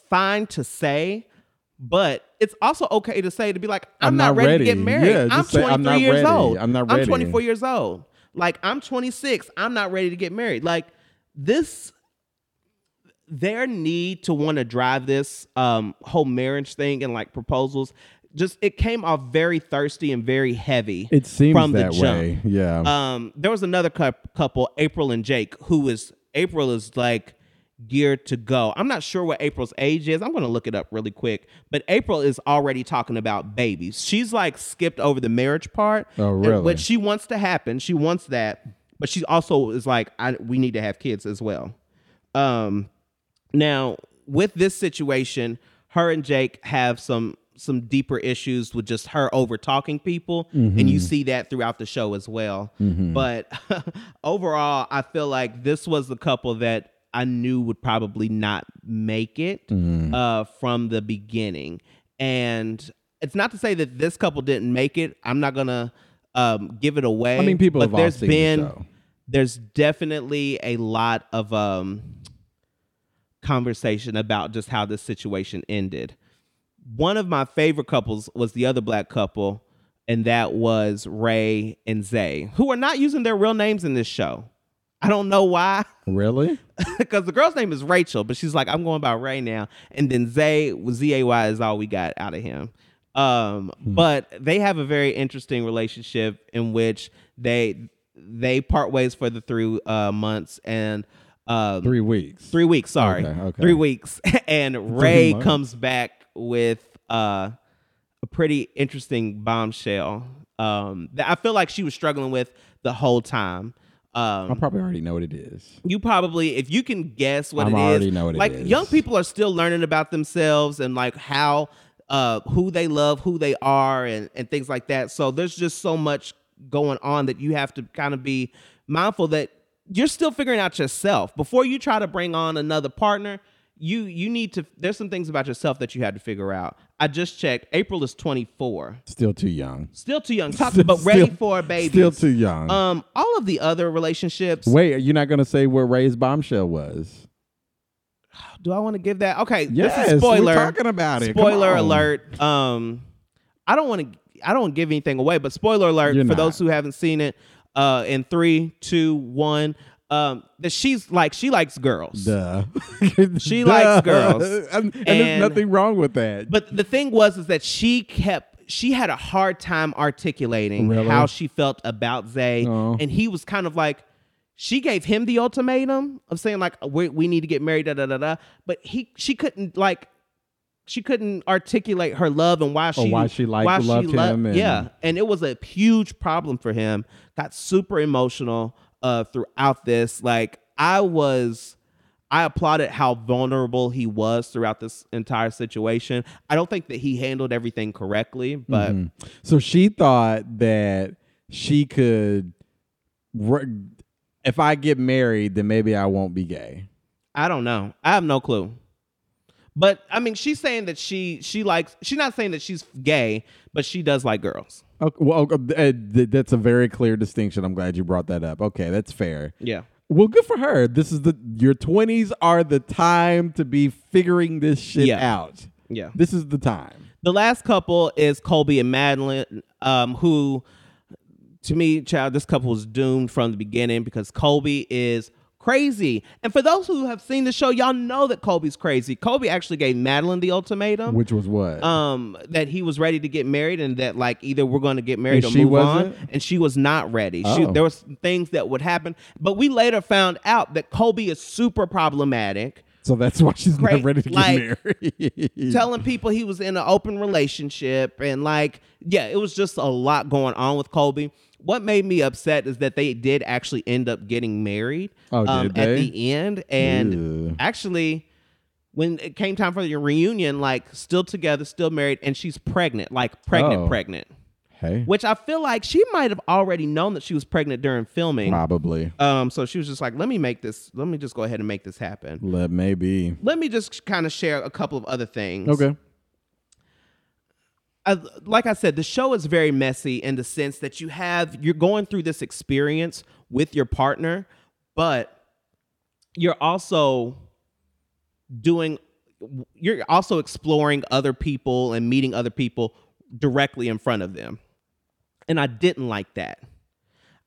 fine to say, but it's also okay to say to be like, I'm, I'm not, not ready, to get married. Yeah, I'm just say, 23 I'm years ready. old. I'm not ready. I'm 24 years old. Like I'm 26. I'm not ready to get married. Like this their need to want to drive this um whole marriage thing and like proposals just it came off very thirsty and very heavy It seems from that the jump. way. Yeah. um there was another cou- couple april and jake who is april is like geared to go i'm not sure what april's age is i'm gonna look it up really quick but april is already talking about babies she's like skipped over the marriage part Oh, really? but she wants to happen she wants that but she also is like I, we need to have kids as well um now, with this situation, her and Jake have some some deeper issues with just her over talking people, and you see that throughout the show as well. But overall, I feel like this was the couple that I knew would probably not make it uh, from the beginning, and it's not to say that this couple didn't make it. I'm not gonna um, give it away. I mean, people but have all there's the been show. there's definitely a lot of um conversation about just how this situation ended. One of my favorite couples was the other black couple, and that was Ray and Zay, who are not using their real names in this show. I don't know why, really? because the girl's name is Rachel, but she's like, I'm going by Ray now. And then Zay, Z A Y, is all we got out of him. Um, but they have a very interesting relationship in which they they part ways for the three uh, months and uh, Three weeks. three weeks sorry Okay, okay. three weeks and ray comes back with uh, a pretty interesting bombshell um, that i feel like she was struggling with the whole time I um, probably already know what it is. you probably if you can guess what it is. I'm it is already know what it like is. young people are still learning about themselves and like how uh who they love who they are and and things like that so there's just so much going on that you have to kind of be mindful that you're still figuring out yourself before you try to bring on another partner you you need to there's some things about yourself that you had to figure out i just checked april is 24 Still too young. still too young talk, Still- but ready still- for a baby Still too young. um all of the other relationships Wait, are you're not gonna say where Ray's bombshell was? do I want to give that? Okay, Yes, this is spoiler. we're talking about it. Spoiler alert. Um, I don't want to. I don't give anything away, but spoiler alert You're for not. those who haven't seen it. Uh, in three, two, one. Um, that she's like she likes girls. Duh. She Duh. likes girls. and, and there's nothing wrong with that. But the thing was is that she kept she had a hard time articulating Really? how she felt about Zay, Oh. and he was kind of like she gave him the ultimatum of saying like we, we need to get married da da da da, but he she couldn't like she couldn't articulate her love and why she why she liked- why loved lo- him and- yeah, and it was a huge problem for him. Got super emotional uh throughout this. Like I was I applauded how vulnerable he was throughout this entire situation. I don't think that he handled everything correctly, but Mhm. So she thought that she could, re- if I get married, then maybe I won't be gay. I don't know. I have no clue. But I mean, she's saying that she she likes. She's not saying that she's gay, but she does like girls. Okay, well, uh, th- that's a very clear distinction. I'm glad you brought that up. Okay, that's fair. Yeah. Well, good for her. This is the your 20s are the time to be figuring this shit Yeah. out. Yeah. This is the time. The last couple is Colby and Madeline, um, who, to me, child, this couple was doomed from the beginning because Colby is crazy. And for those who have seen the show, y'all know that Colby's crazy. Colby actually gave Madeline the ultimatum. Which was what? um that he was ready to get married and that like either we're going to get married And or move wasn't? on and she was not ready she, Oh. there was things that would happen but we later found out that colby is super problematic So that's why she's Great, not ready to get like, married. telling people he was in an open relationship and like yeah it was just a lot going on with colby what made me upset is that they did actually end up getting married Oh, um, at the end and Ew. actually when it came time for the reunion like still together still married and she's pregnant like pregnant Oh. pregnant hey, which i feel like she might have already known that she was pregnant during filming probably. um so she was just like let me make this let me just go ahead and make this happen Let maybe. let me just kind of share a couple of other things Okay. I, like I said, the show is very messy in the sense that you have you're going through this experience with your partner, but you're also doing you're also exploring other people and meeting other people directly in front of them. And I didn't like that.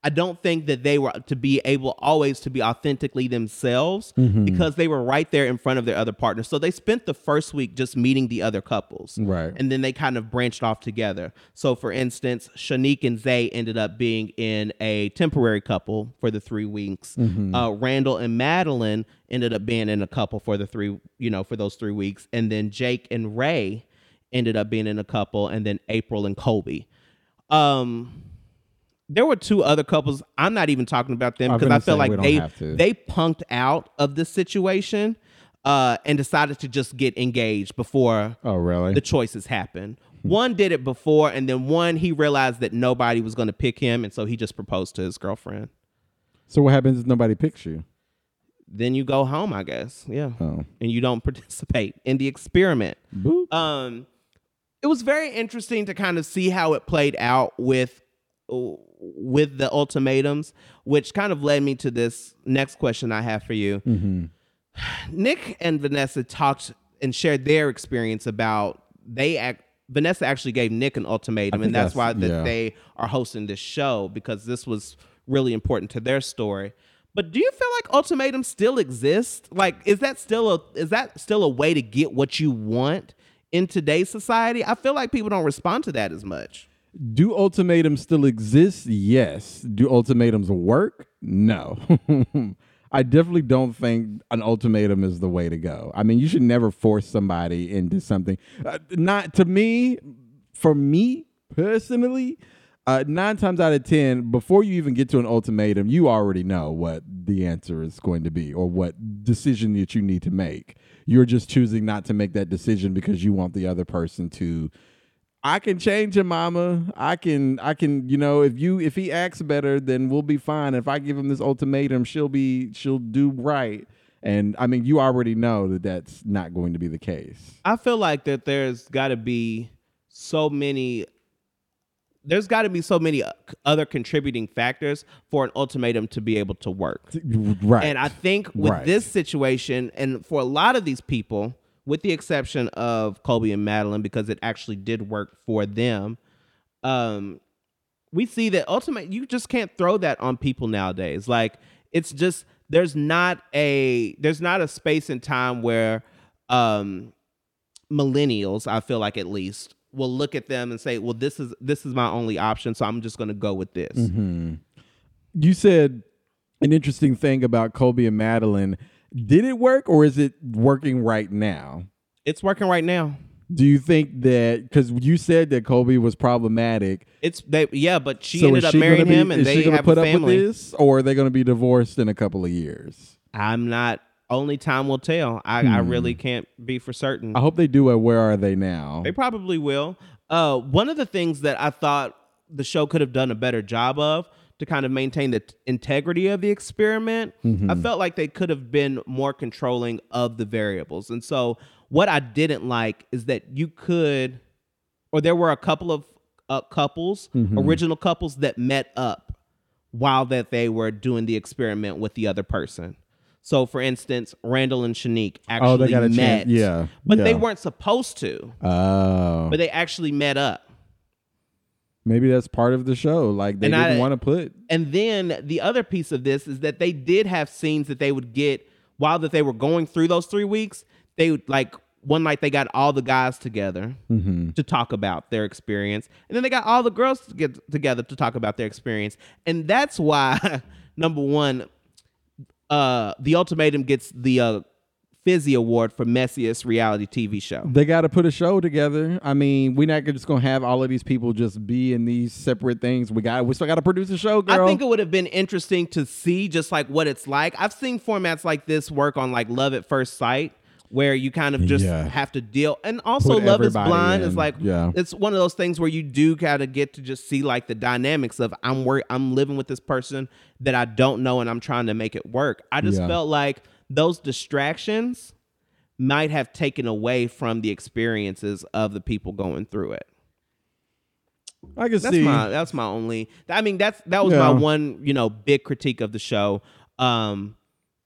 I don't think that they were to be able always to be authentically themselves because they were right there in front of their other partners. So they spent the first week just meeting the other couples. Right. And then they kind of branched off together. So for instance, Shanique and Zay ended up being in a temporary couple for the three weeks. Uh, Randall and Madeline ended up being in a couple for the three, you know, for those three weeks. And then Jake and Ray ended up being in a couple, and then April and Colby. Um there were two other couples. I'm not even talking about them because I feel like they they punked out of this situation uh, and decided to just get engaged before Oh, really? the choices happened. One did it before, and then one he realized that nobody was going to pick him, and so he just proposed to his girlfriend. so what happens if nobody picks you? Then you go home, I guess. Yeah, Oh. and you don't participate in the experiment. Boop. um it was very interesting to kind of see how it played out with with the ultimatums which kind of led me to this next question i have for you. Mm-hmm. Nick and vanessa talked and shared their experience about they act vanessa actually gave nick an ultimatum and that's, that's- why that yeah. they are hosting this show because this was really important to their story. But do you feel like ultimatums still exist? Like is that still a is that still a way to get what you want in today's society i feel like people don't respond to that as much Do ultimatums still exist? Yes. Do ultimatums work? No. I definitely don't think an ultimatum is the way to go. I mean, you should never force somebody into something. Uh, not to me, for me personally, uh, nine times out of 10, before you even get to an ultimatum, you already know what the answer is going to be or what decision that you need to make. You're just choosing not to make that decision because you want the other person to I can change him, mama. I can, I can, you know, if you, if he acts better, then we'll be fine. If I give him this ultimatum, she'll be, she'll do right. And I mean, you already know that that's not going to be the case. I feel like that there's got to be so many there's got to be so many uh, other contributing factors for an ultimatum to be able to work. Right. And I think with Right. this situation and for a lot of these people with the exception of Colby and Madeline because it actually did work for them um we see that ultimately you just can't throw that on people nowadays. Like it's just there's not a there's not a space and time where um millennials, I feel like at least, will look at them and say, "Well, this is this is my only option, so I'm just going to go with this." Mm-hmm. you said an interesting thing about Colby and Madeline. Did it work or is it working right now? It's working right now. Do you think that because you said that Colby was problematic? It's they yeah, but she so ended up she marrying be, him and they have put a up with this, or are they going to be divorced in a couple of years? I'm not only time will tell. I, I really can't be for certain. Hmm. I hope they do it. Where are they now? They probably will. Uh, one of the things that I thought the show could have done a better job of to kind of maintain the t- integrity of the experiment, I felt like they could have been more controlling of the variables. And so, what I didn't like is that you could, or there were a couple of uh, couples, original couples that met up while that they were doing the experiment with the other person. So, for instance, Randall and Shanique actually Oh, they got a chance- met, yeah, but they weren't supposed to Oh, but they actually met up. maybe that's part of the show. Like they And didn't want to put. And then the other piece of this is that they did have scenes that they would get while that they were going through those three weeks. They would like one night they got all the guys together mm-hmm. to talk about their experience, and then they got all the girls to get together to talk about their experience. And that's why number one, uh, the ultimatum gets the uh, Fizzy Award for Messiest Reality TV Show. They got to put a show together. I mean, we're not just gonna have all of these people just be in these separate things. We got we still got to produce a show, girl. I think it would have been interesting to see just like what it's like. I've seen formats like this work on like Love at First Sight, where you kind of just Yeah. have to deal. And also, Put Love is Blind is like Yeah. it's one of those things where you do kind of get to just see like the dynamics of I'm work I'm living with this person that I don't know and I'm trying to make it work. I just Yeah. felt like those distractions might have taken away from the experiences of the people going through it. I can That's see. my that's my only. I mean, that's that was Yeah. my one you know big critique of the show. Um,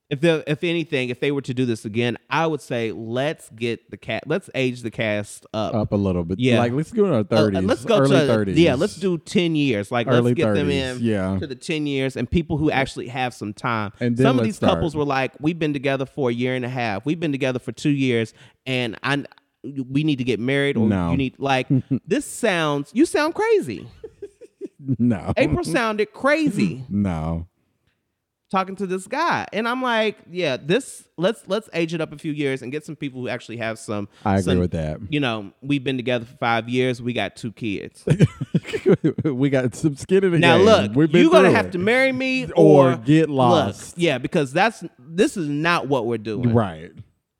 if the if anything, if they were to do this again, I would say let's get the cat. Let's age the cast up. up a little bit. Yeah. like let's go in our Uh, thirties. let's go early 30s. yeah. Let's do ten years. Like Early let's get them in yeah. to the ten years and people who actually have some time. And then some of these start. couples were like, we've been together for a year and a half. We've been together for two years, and I we need to get married or No. you need like this sounds. You sound crazy. no, April sounded crazy no. Talking to this guy and i'm like yeah this let's let's age it up a few years and get some people who actually have some I agree some- with that. you know we've been together for five years we got two kids we got some skin in the now game. look We've been you're gonna have it. to marry me Or or, get lost. look, yeah because that's this is not what we're doing right.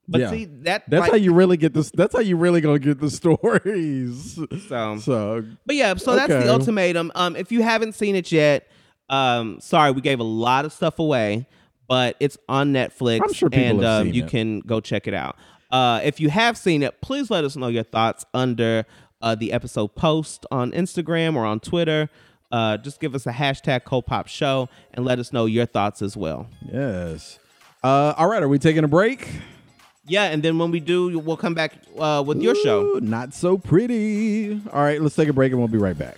but yeah. see that That's like, how you really get this. That's how you really gonna get the stories. so So But yeah, so that's the ultimatum. Um, if you haven't seen it yet, um, sorry, we gave a lot of stuff away, but it's on Netflix. I'm sure people and have um, seen you it. can go check it out. Uh, if you have seen it, please let us know your thoughts under uh, the episode post on Instagram or on Twitter. Uh, just give us a hashtag Copop Show and let us know your thoughts as well. yes. Uh, all right, are we taking a break? Yeah, and then when we do, we'll come back uh, with your show. Ooh, Not so pretty. All right, let's take a break and we'll be right back.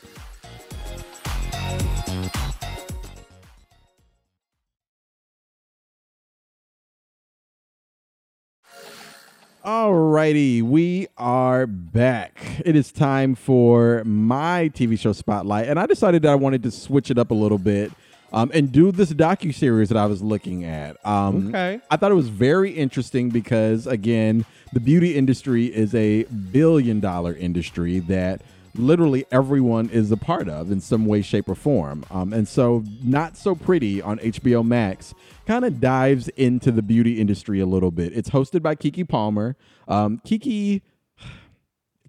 Alrighty, we are back. It is time for my TV show spotlight, and I decided that I wanted to switch it up a little bit um, and do this docu series that I was looking at. Um, Okay. I thought it was very interesting because, again, the beauty industry is a billion dollar industry that literally everyone is a part of in some way, shape, or form. Um, and so, Not So Pretty on HBO Max kind of dives into the beauty industry a little bit. It's hosted by Keke Palmer. Um, Keke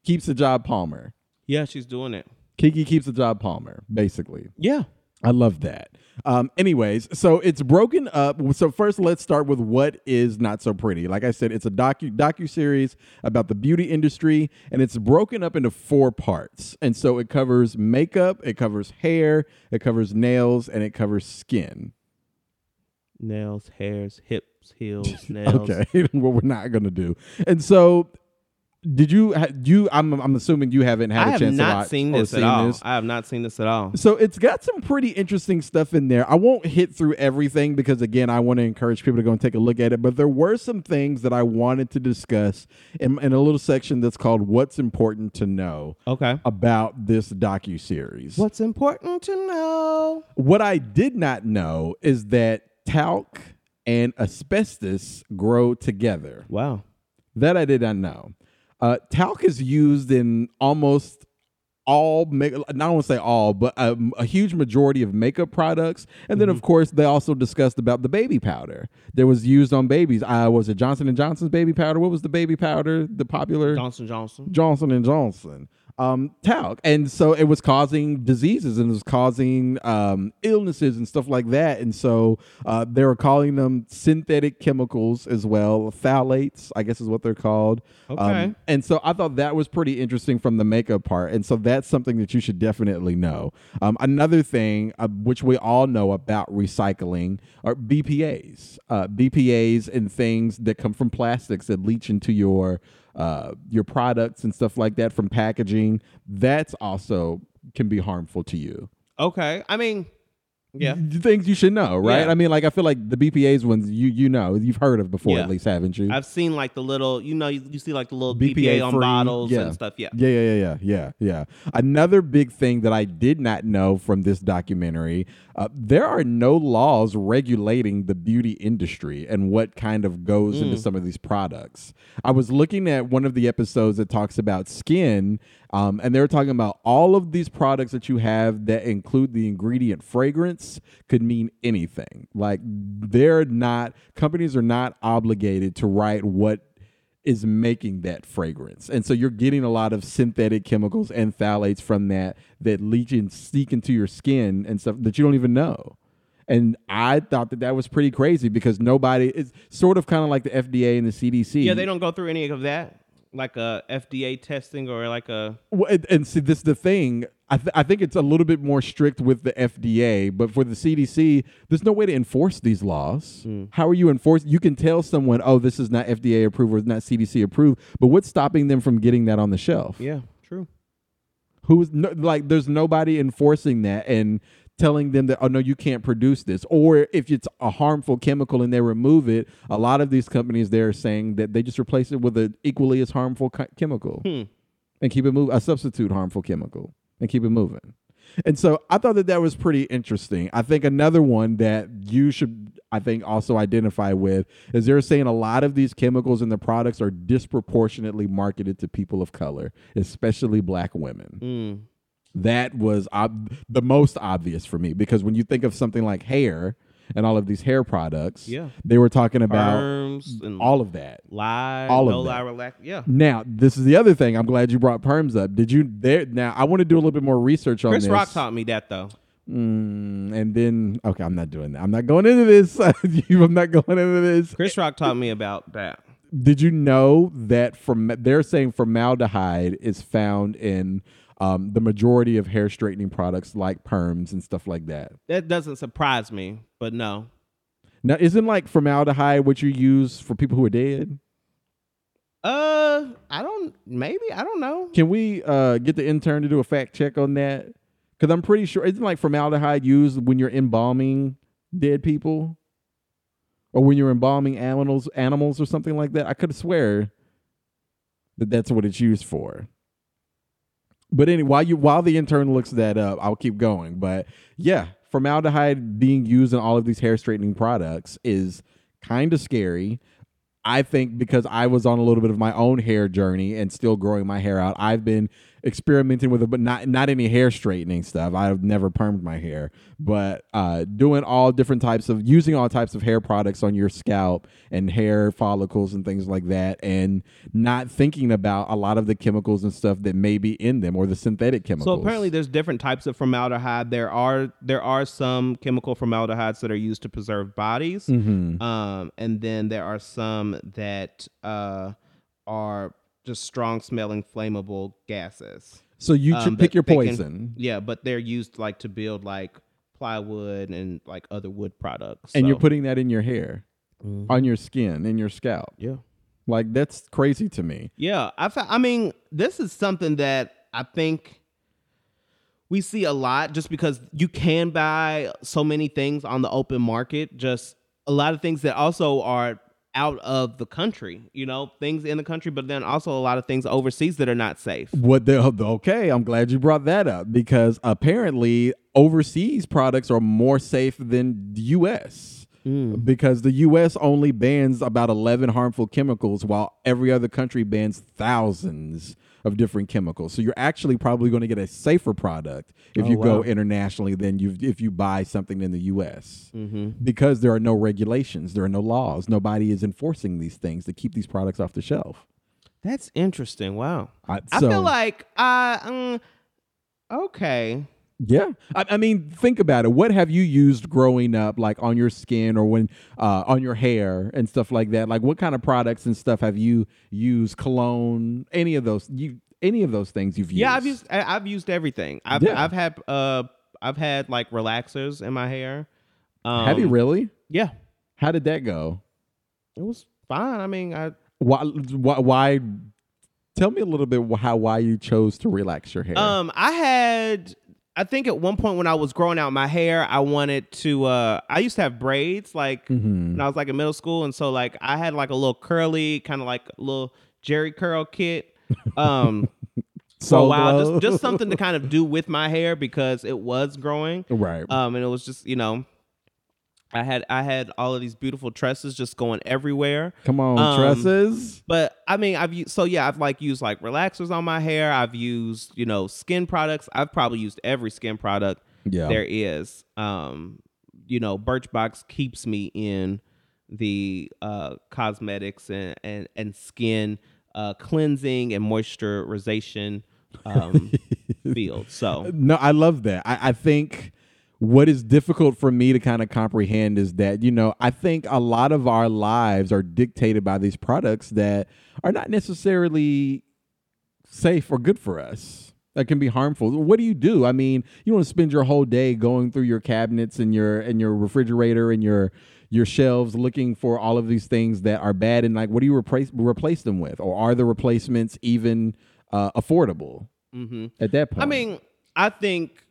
keeps the job Palmer. Yeah, she's doing it. Keke keeps the job Palmer, basically. Yeah. I love that. Um, anyways, so it's broken up. So first, let's start with what is not so pretty. Like I said, it's a docu docu series about the beauty industry, and it's broken up into four parts. And so it covers makeup, it covers hair, it covers nails, and it covers skin. Nails, hairs, hips, heels, nails. Okay, what we're not gonna do. And so, did you? ha- You? I'm. I'm assuming you haven't had I a have chance to not watch seen this at all. this. I have not seen this at all. So it's got some pretty interesting stuff in there. I won't hit through everything because again, I want to encourage people to go and take a look at it. But there were some things that I wanted to discuss in, in a little section that's called "What's Important to Know" Okay. about this docu series. What's important to know? What I did not know is that talc and asbestos grow together. Wow. That I did not know. Uh, talc is used in almost all make not want to say all, but a, a huge majority of makeup products. And then, of course, they also discussed about the baby powder that was used on babies. Uh, was it Johnson and Johnson's baby powder? What was the baby powder? The popular Johnson Johnson. Johnson and Johnson um, talc, and so it was causing diseases and it was causing um, illnesses and stuff like that. And so uh, they were calling them synthetic chemicals as well, phthalates, I guess is what they're called. Um, Okay. and so I thought that was pretty interesting from the makeup part, and so that's something that you should definitely know. Um, another thing, uh, which we all know about recycling, are BPA's. Uh, BPA's and things that come from plastics that leach into your uh, your products and stuff like that from packaging. That's also can be harmful to you. Okay. I mean, Yeah. things you should know, right? Yeah. I mean, like I feel like the BPA's ones you you know you've heard of before Yeah. at least, haven't you? I've seen like the little, you know, you, you see like the little BPA, on free, bottles yeah. and stuff. Yeah. Yeah, yeah, yeah, yeah, yeah, yeah. Another big thing that I did not know from this documentary, uh, there are no laws regulating the beauty industry and what kind of goes into some of these products. I was looking at one of the episodes that talks about skin, um, and they were talking about all of these products that you have that include the ingredient fragrance could mean anything. Like they're not companies are not obligated to write what is making that fragrance. And so you're getting a lot of synthetic chemicals and phthalates from that that leach and seek into your skin and stuff that you don't even know. And I thought that that was pretty crazy because nobody it's sort of kind of like the FDA and the CDC. Yeah, they don't go through any of that, like a FDA testing or like a. Well, and, and see, this is the thing. I, th- I think it's a little bit more strict with the FDA, but for the CDC, there's no way to enforce these laws. Hmm. How are you enforcing? You can tell someone, "Oh, this is not FDA approved or it's not CDC approved," but what's stopping them from getting that on the shelf? Yeah, true. Who's no, like? There's nobody enforcing that and telling them that, "Oh no, you can't produce this." Or if it's a harmful chemical and they remove it, a lot of these companies they're saying that they just replace it with an equally as harmful chemical Hmm. and keep it moving, a substitute harmful chemical and keep it moving. And so I thought that that was pretty interesting. I think another one that you should, I think, also identify with is they're saying a lot of these chemicals in the products are disproportionately marketed to people of color, especially black women. Mm. That was ob- the most obvious for me because when you think of something like hair and all of these hair products, Yeah. they were talking about Perms and all of that. lie, all of no that. lie, relax. Yeah. Now, this is the other thing. I'm glad you brought perms up. Did you there? Now, I want to do a little bit more research on this. Chris this. Rock taught me that though. Mm, and then, okay, I'm not doing that. I'm not going into this. I'm not going into this. Chris Rock taught me about that. Did you know that from they're saying formaldehyde is found in um, the majority of hair straightening products like perms and stuff like that? That doesn't surprise me, but no. Now, isn't like formaldehyde what you use for people who are dead? Uh, I don't. Maybe I don't know. Can we uh, get the intern to do a fact check on that? Because I'm pretty sure isn't like formaldehyde used when you're embalming dead people, or when you're embalming animals, animals or something like that. I could swear that that's what it's used for. But anyway, while you while the intern looks that up, I'll keep going. But yeah, formaldehyde being used in all of these hair straightening products is kind of scary. I think because I was on a little bit of my own hair journey and still growing my hair out, I've been experimenting with it, but not not any hair straightening stuff. I've never permed my hair, but uh, doing all different types of using all types of hair products on your scalp and hair follicles and things like that, and not thinking about a lot of the chemicals and stuff that may be in them or the synthetic chemicals. So apparently, there's different types of formaldehyde. There are there are some chemical formaldehydes that are used to preserve bodies, Mhm. um, and then there are some that uh, are just strong smelling flammable gases. so you um, pick your they can- poison. Yeah, but they're used like to build like plywood and like other wood products. and you're putting that in your hair, Mhm. on your skin, in your scalp. yeah. Like that's crazy to me. Yeah, I, fa- I mean, this is something that I think we see a lot just because you can buy so many things on the open market, just a lot of things that also are out of the country, you know, things in the country, but then also a lot of things overseas that are not safe. What the okay? I'm glad you brought that up because apparently overseas products are more safe than the U.S. Hmm. Because the U.S. only bans about 11 harmful chemicals, while every other country bans thousands of different chemicals. So you're actually probably going to get a safer product if Oh, you go internationally than you if you buy something in the U.S. Mm-hmm. Because there are no regulations, there are no laws, nobody is enforcing these things to keep these products off the shelf. That's interesting. Wow. I, I feel like uh, um, okay. Yeah, I, I mean, think about it. What have you used growing up, like on your skin or when uh, on your hair and stuff like that? Like, what kind of products and stuff have you used? Cologne, any of those? You any of those things you've used? Yeah, I've used I- I've used everything. I've Yeah. I've had uh I've had like relaxers in my hair. Um, have you really? Yeah, How did that go? it was fine. I mean, I Why? Why? why tell me a little bit how why you chose to relax your hair. um I had I think at one point when I was growing out my hair, I wanted to. uh I used to have braids like Mm-hmm. when I was like in middle school, and so like I had like a little curly, kind of like a little Jheri curl kit. Um, for a So while, just just something to kind of do with my hair because it was growing. right. Um, and it was just you know, I had I had all of these beautiful tresses just going everywhere. Come on, um, tresses. But I mean, I've used so yeah, I've like used like relaxers on my hair. I've used you know skin products. I've probably used every skin product Yeah. there is. Um, you know, Birchbox keeps me in the uh cosmetics and and and skin uh cleansing and moisturization um field. So No, I love that. I, I think what is difficult for me to kind of comprehend is that, you know, I think a lot of our lives are dictated by these products that are not necessarily safe or good for us. That can be harmful. What do you do? I mean, you want to spend your whole day going through your cabinets and your and your refrigerator and your your shelves looking for all of these things that are bad and like what do you replace replace them with? Or are the replacements even uh, affordable mm-hmm. at that point? I mean, I think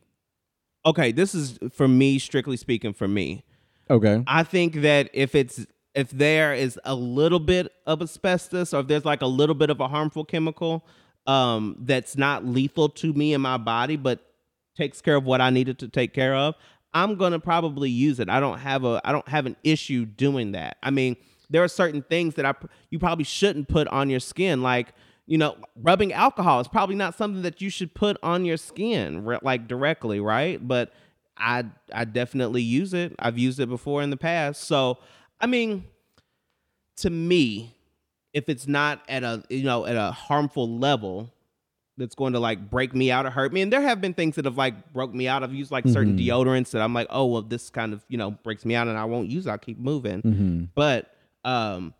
okay, this is for me strictly speaking for me. okay. I think that if it's if there is a little bit of asbestos or if there's like a little bit of a harmful chemical um that's not lethal to me and my body but takes care of what I needed to take care of, I'm going to probably use it. I don't have a I don't have an issue doing that. I mean, there are certain things that I you probably shouldn't put on your skin like you know, rubbing alcohol is probably not something that you should put on your skin like directly, right? But I I definitely use it. I've used it before in the past. So, I mean, to me, if it's not at a you know at a harmful level that's going to like break me out or hurt me, and there have been things that have like broke me out. I've used like certain deodorants that I'm like, oh well, this kind of you know breaks me out, and I won't use. it. I'll keep moving. Mm-hmm. But um,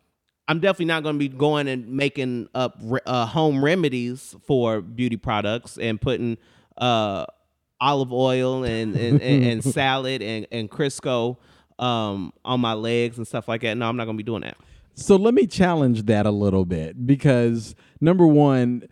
I'm definitely not going to be going and making up uh, home remedies for beauty products and putting uh, olive oil and and, and, and salad and and Crisco um, on my legs and stuff like that. No, I'm not going to be doing that. So let me challenge that a little bit because number one,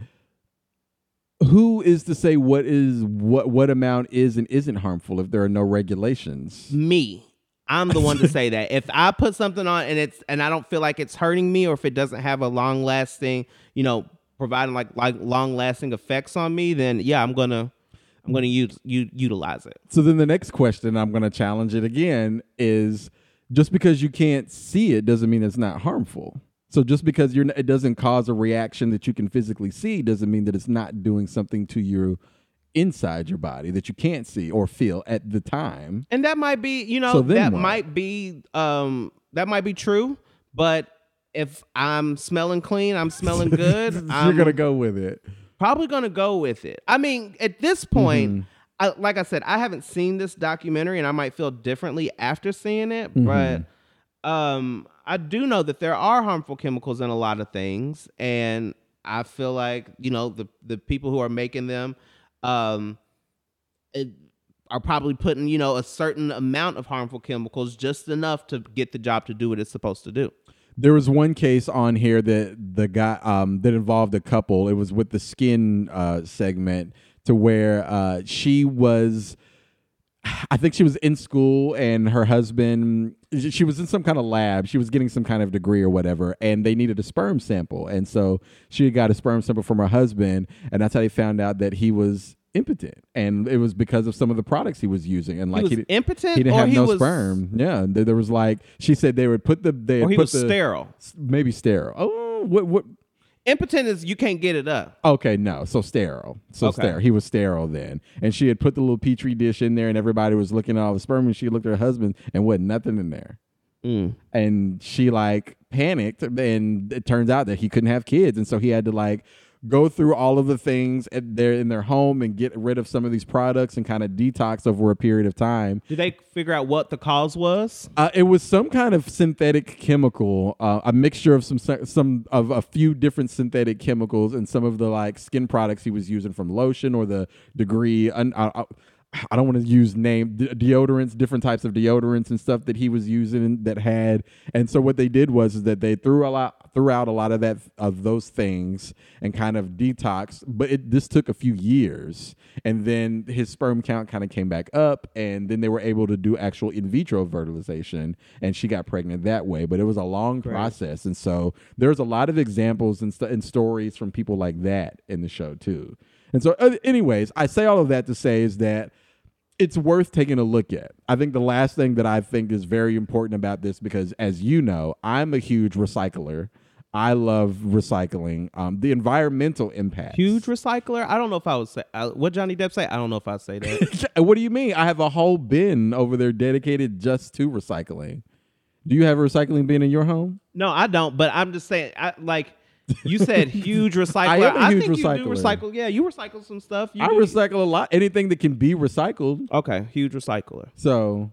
who is to say what is what what amount is and isn't harmful if there are no regulations? Me. I'm the one to say that. If I put something on and it's and I don't feel like it's hurting me or if it doesn't have a long lasting, you know, providing like like long lasting effects on me, then yeah, I'm gonna I'm gonna use u- utilize it. So then the next question I'm to challenge it again is just because you can't see it doesn't mean it's not harmful. So just because you're it doesn't cause a reaction that you can physically see doesn't mean that it's not doing something to you inside your body that you can't see or feel at the time. And that might be, you know, So that what? might be um that might be true, but if I'm smelling clean, I'm smelling good, you're I'm going to go with it. probably gonna go with it. I mean, at this point, Mm-hmm. I, like I said, I haven't seen this documentary, and I might feel differently after seeing it. Mm-hmm. But um, I do know that there are harmful chemicals in a lot of things, and I feel like you know the the people who are making them, um, it, are probably putting you know a certain amount of harmful chemicals, just enough to get the job to do what it's supposed to do. There was one case on here that the guy um, that involved a couple. It was with the skin uh, segment to where uh, she was. I think she was in school and her husband. She was in some kind of lab. She was getting some kind of degree or whatever, and they needed a sperm sample. And so she got a sperm sample from her husband, and that's how they found out that he was impotent, and it was because of some of the products he was using. And like he was didn't- impotent, he didn't or have he no sperm. Yeah, there, there was like she said they would put the they or he put was the, sterile. maybe sterile. Oh, what what? Impotent is you can't get it up. Okay, no, so sterile. So Okay. sterile. He was sterile then, and she had put the little petri dish in there, and everybody was looking at all the sperm, and she looked at her husband, and wasn't nothing in there. Mm. and she like panicked and it turns out that he couldn't have kids and so he had to like go through all of the things at their in their home and get rid of some of these products and kind of detox over a period of time Did they figure out what the cause was? uh, it was some kind of synthetic chemical uh, a mixture of some some of a few different synthetic chemicals and some of the like skin products he was using from lotion or the degree un, uh, uh, I don't want to use name de- deodorants, different types of deodorants and stuff that he was using that had. And so what they did was is that they threw a lot threw out a lot of that of those things and kind of detox. But it this took a few years, and then his sperm count kind of came back up, and then they were able to do actual in vitro fertilization, and she got pregnant that way. But it was a long process, and so there's a lot of examples and, st- and stories from people like that in the show too. And so, uh, anyways, I say all of that to say is that it's worth taking a look at. I think the last thing that I think is very important about this, because as you know, I'm a huge recycler. I love recycling. Um, the environmental impact. Huge recycler. I don't know if I would say uh, what Johnny Depp say. I don't know if I'd say that. what do you mean? I have a whole bin over there dedicated just to recycling. Do you have a recycling bin in your home? no, I don't. But I'm just saying. I like. You said huge recycler. I am a huge think you do recycler. recycle. Yeah, you recycle some stuff. You I do- recycle a lot. Anything that can be recycled. Okay, huge recycler. So,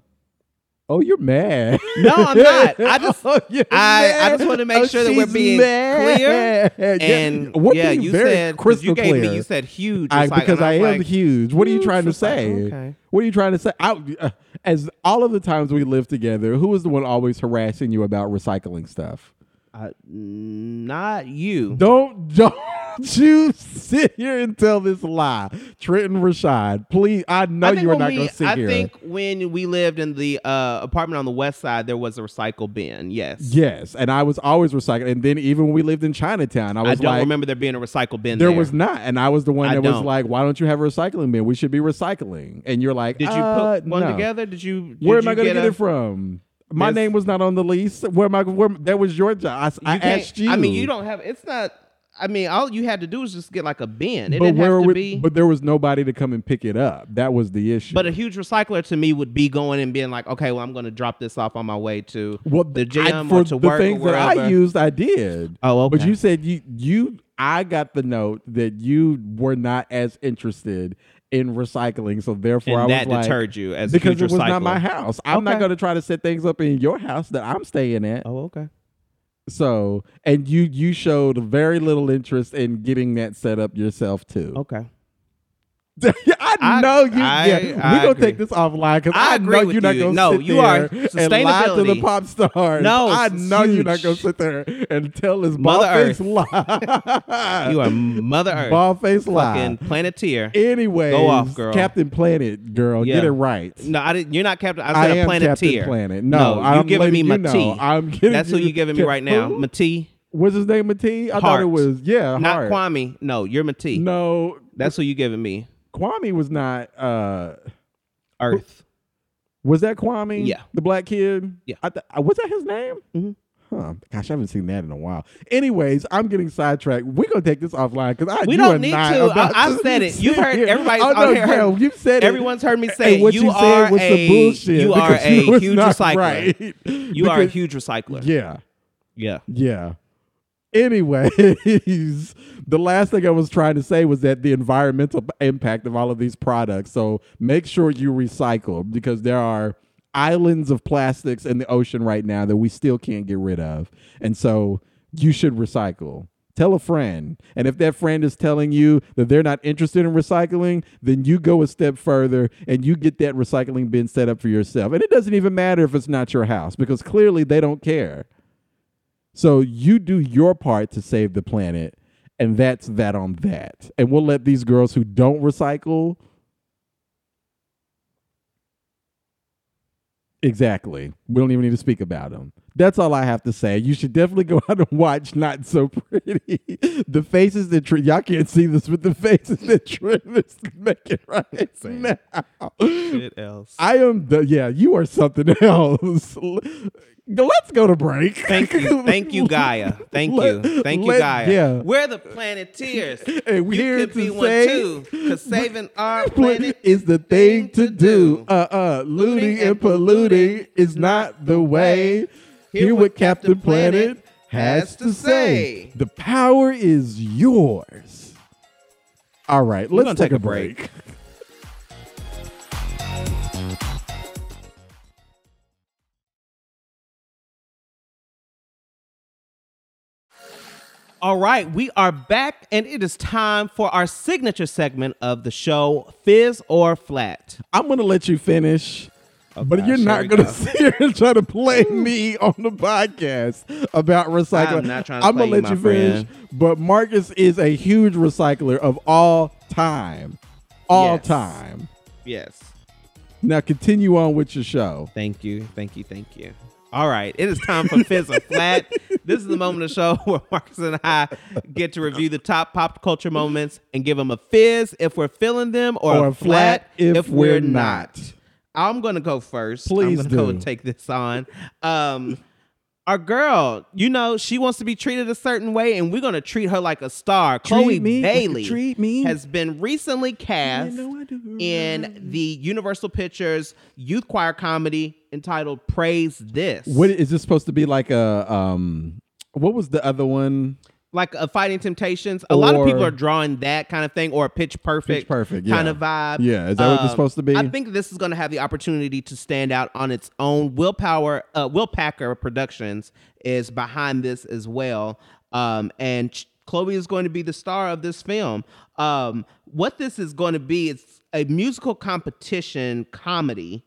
oh, you're mad. No, I'm not. I just- Oh, I- I just wanna make Oh, sure that we're being mad. clear. Yeah. And What yeah, being you said crystal you gave clear. me. You said huge. I, because I am like, huge. What are you trying to say? okay. What are you trying to say? I, uh, as all of the times we lived together, who was the one always harassing you about recycling stuff? Uh, not you. Don't don't you sit here and tell this lie, Trenton Rashad. Please, I know I you are not going to sit I here. I think when we lived in the uh, apartment on the west side, there was a recycle bin. Yes. yes, and I was always recycling. And then even when we lived in Chinatown, I I was don't like, remember there being a recycle bin There there. was not, and I was the one that was like, "Why don't you have a recycling bin? We should be recycling." And you're like, Did you "Uh, put one no." together? Did you? Did Where am you I going to get, a- it from? My name was not on the lease. Where my Where that was your job. I, You can't- asked you. I mean, you don't have. It's not. I mean, all you had to do was just get like a bin. It But didn't have to would- be. But there was nobody to come and pick it up. That was the issue. But a huge recycler to me would be going and being like, okay, well, I'm going to drop this off on my way to well, the I- gym for or to the work things or that I used, I did. Oh, okay. But you said you you. I got the note that you were not as interested in recycling, so therefore and I was that like, you as because it was not my house. I'm not going to try to set things up in your house that I'm staying at. Oh, okay. So, and you you showed very little interest in getting that set up yourself too. Okay. I, I- know you. I- yeah, I we're gonna agree. take this offline because I I, agree know with you're not you. gonna No, sit you are. there and lie to the pop stars. No, I know you're not gonna sit there and tell this Mother Earth. lie. You are Mother Earth. bald face lie. fucking planeteer. Anyway, Go off, girl. Captain Planet, girl, Yeah. get it right. No, I didn't. You're not Captain. I I said a am planeteer. Captain Planet. No, you I'm giving me you Mati. know. I'm getting That's who you're giving me right now. Mati. What's his name? Mati? I thought it was yeah. Not Hart. Kwame. No, you're Mati. No, That's who you giving me. Kwame was not. uh Earth. Was that Kwame? Yeah. the black kid. Yeah. I th- uh, was that his name? Mhm. Huh. Gosh, I haven't seen that in a while. Anyways, I'm getting sidetracked. We're gonna take this offline because I We don't need not to. I- I've said it. You've heard- here. everybody's oh, no, girl, you've said it. Everyone's heard me say and what you, you, are said was a some bullshit. you are a huge recycler. Right. You are a huge recycler. Yeah. Yeah. Yeah. Anyways, the last thing I was trying to say was that the environmental impact of all of these products. So make sure you recycle because there are islands of plastics in the ocean right now that we still can't get rid of. And so you should recycle. Tell a friend. And if that friend is telling you that they're not interested in recycling, then you go a step further and you get that recycling bin set up for yourself. And it doesn't even matter if it's not your house because clearly they don't care. So you do your part to save the planet, and that's that on that. And we'll let these girls who don't recycle. Exactly. We don't even need to speak about them. That's all I have to say. You should definitely go out and watch Not So Pretty. the faces that Tr- y'all can't see this, but the faces that Trim is making right now. Shit else. I am the yeah. You are something else. Let's go to break. Thank you. Thank you, Gaia. Thank Let- you. Thank you, let- Gaia. yeah. We're the Planeteers. And we're you here could to be one too. Because saving our planet is the thing to do. Uh uh looting and polluting is not the way. Hear what Captain Planet has to say. The power is yours. All right, We're let's gonna take, a break. All right, we are back, and it is time for our signature segment of the show, Fizz or Flat. I'm gonna let you finish. Oh, but you're not we gonna go. sit here and try to play me on the podcast about recycling. I'm not trying to I'm play gonna you, let my you finish. But Marcus is a huge recycler of all time. All Yes. time. Yes. Now continue on with your show. Thank you, thank you, thank you. All right, it is time for Fizz or Flat. This is the moment of the show where Marcus and I get to review the top pop culture moments and give them a fizz if we're feeling them, or, Or a flat if, we're, we're not. not. I'm gonna go first. Please I'm gonna go do. and take this on. Um, our girl, you know, she wants to be treated a certain way, and we're gonna treat her like a star. Chloe me, Bailey treat me. has been recently cast in the Universal Pictures youth choir comedy entitled "Praise This." What is this supposed to be like a um what was the other one? Like a Fighting Temptations. A lot of people are drawing that kind of thing, or a Pitch Perfect, Pitch Perfect, kind of vibe. Yeah, is that what it's supposed to be? I think this is going to have the opportunity to stand out on its own. Willpower, uh, Will Packer Productions is behind this as well, um, and Ch- Chloe is going to be the star of this film. Um, what this is going to be is a musical competition comedy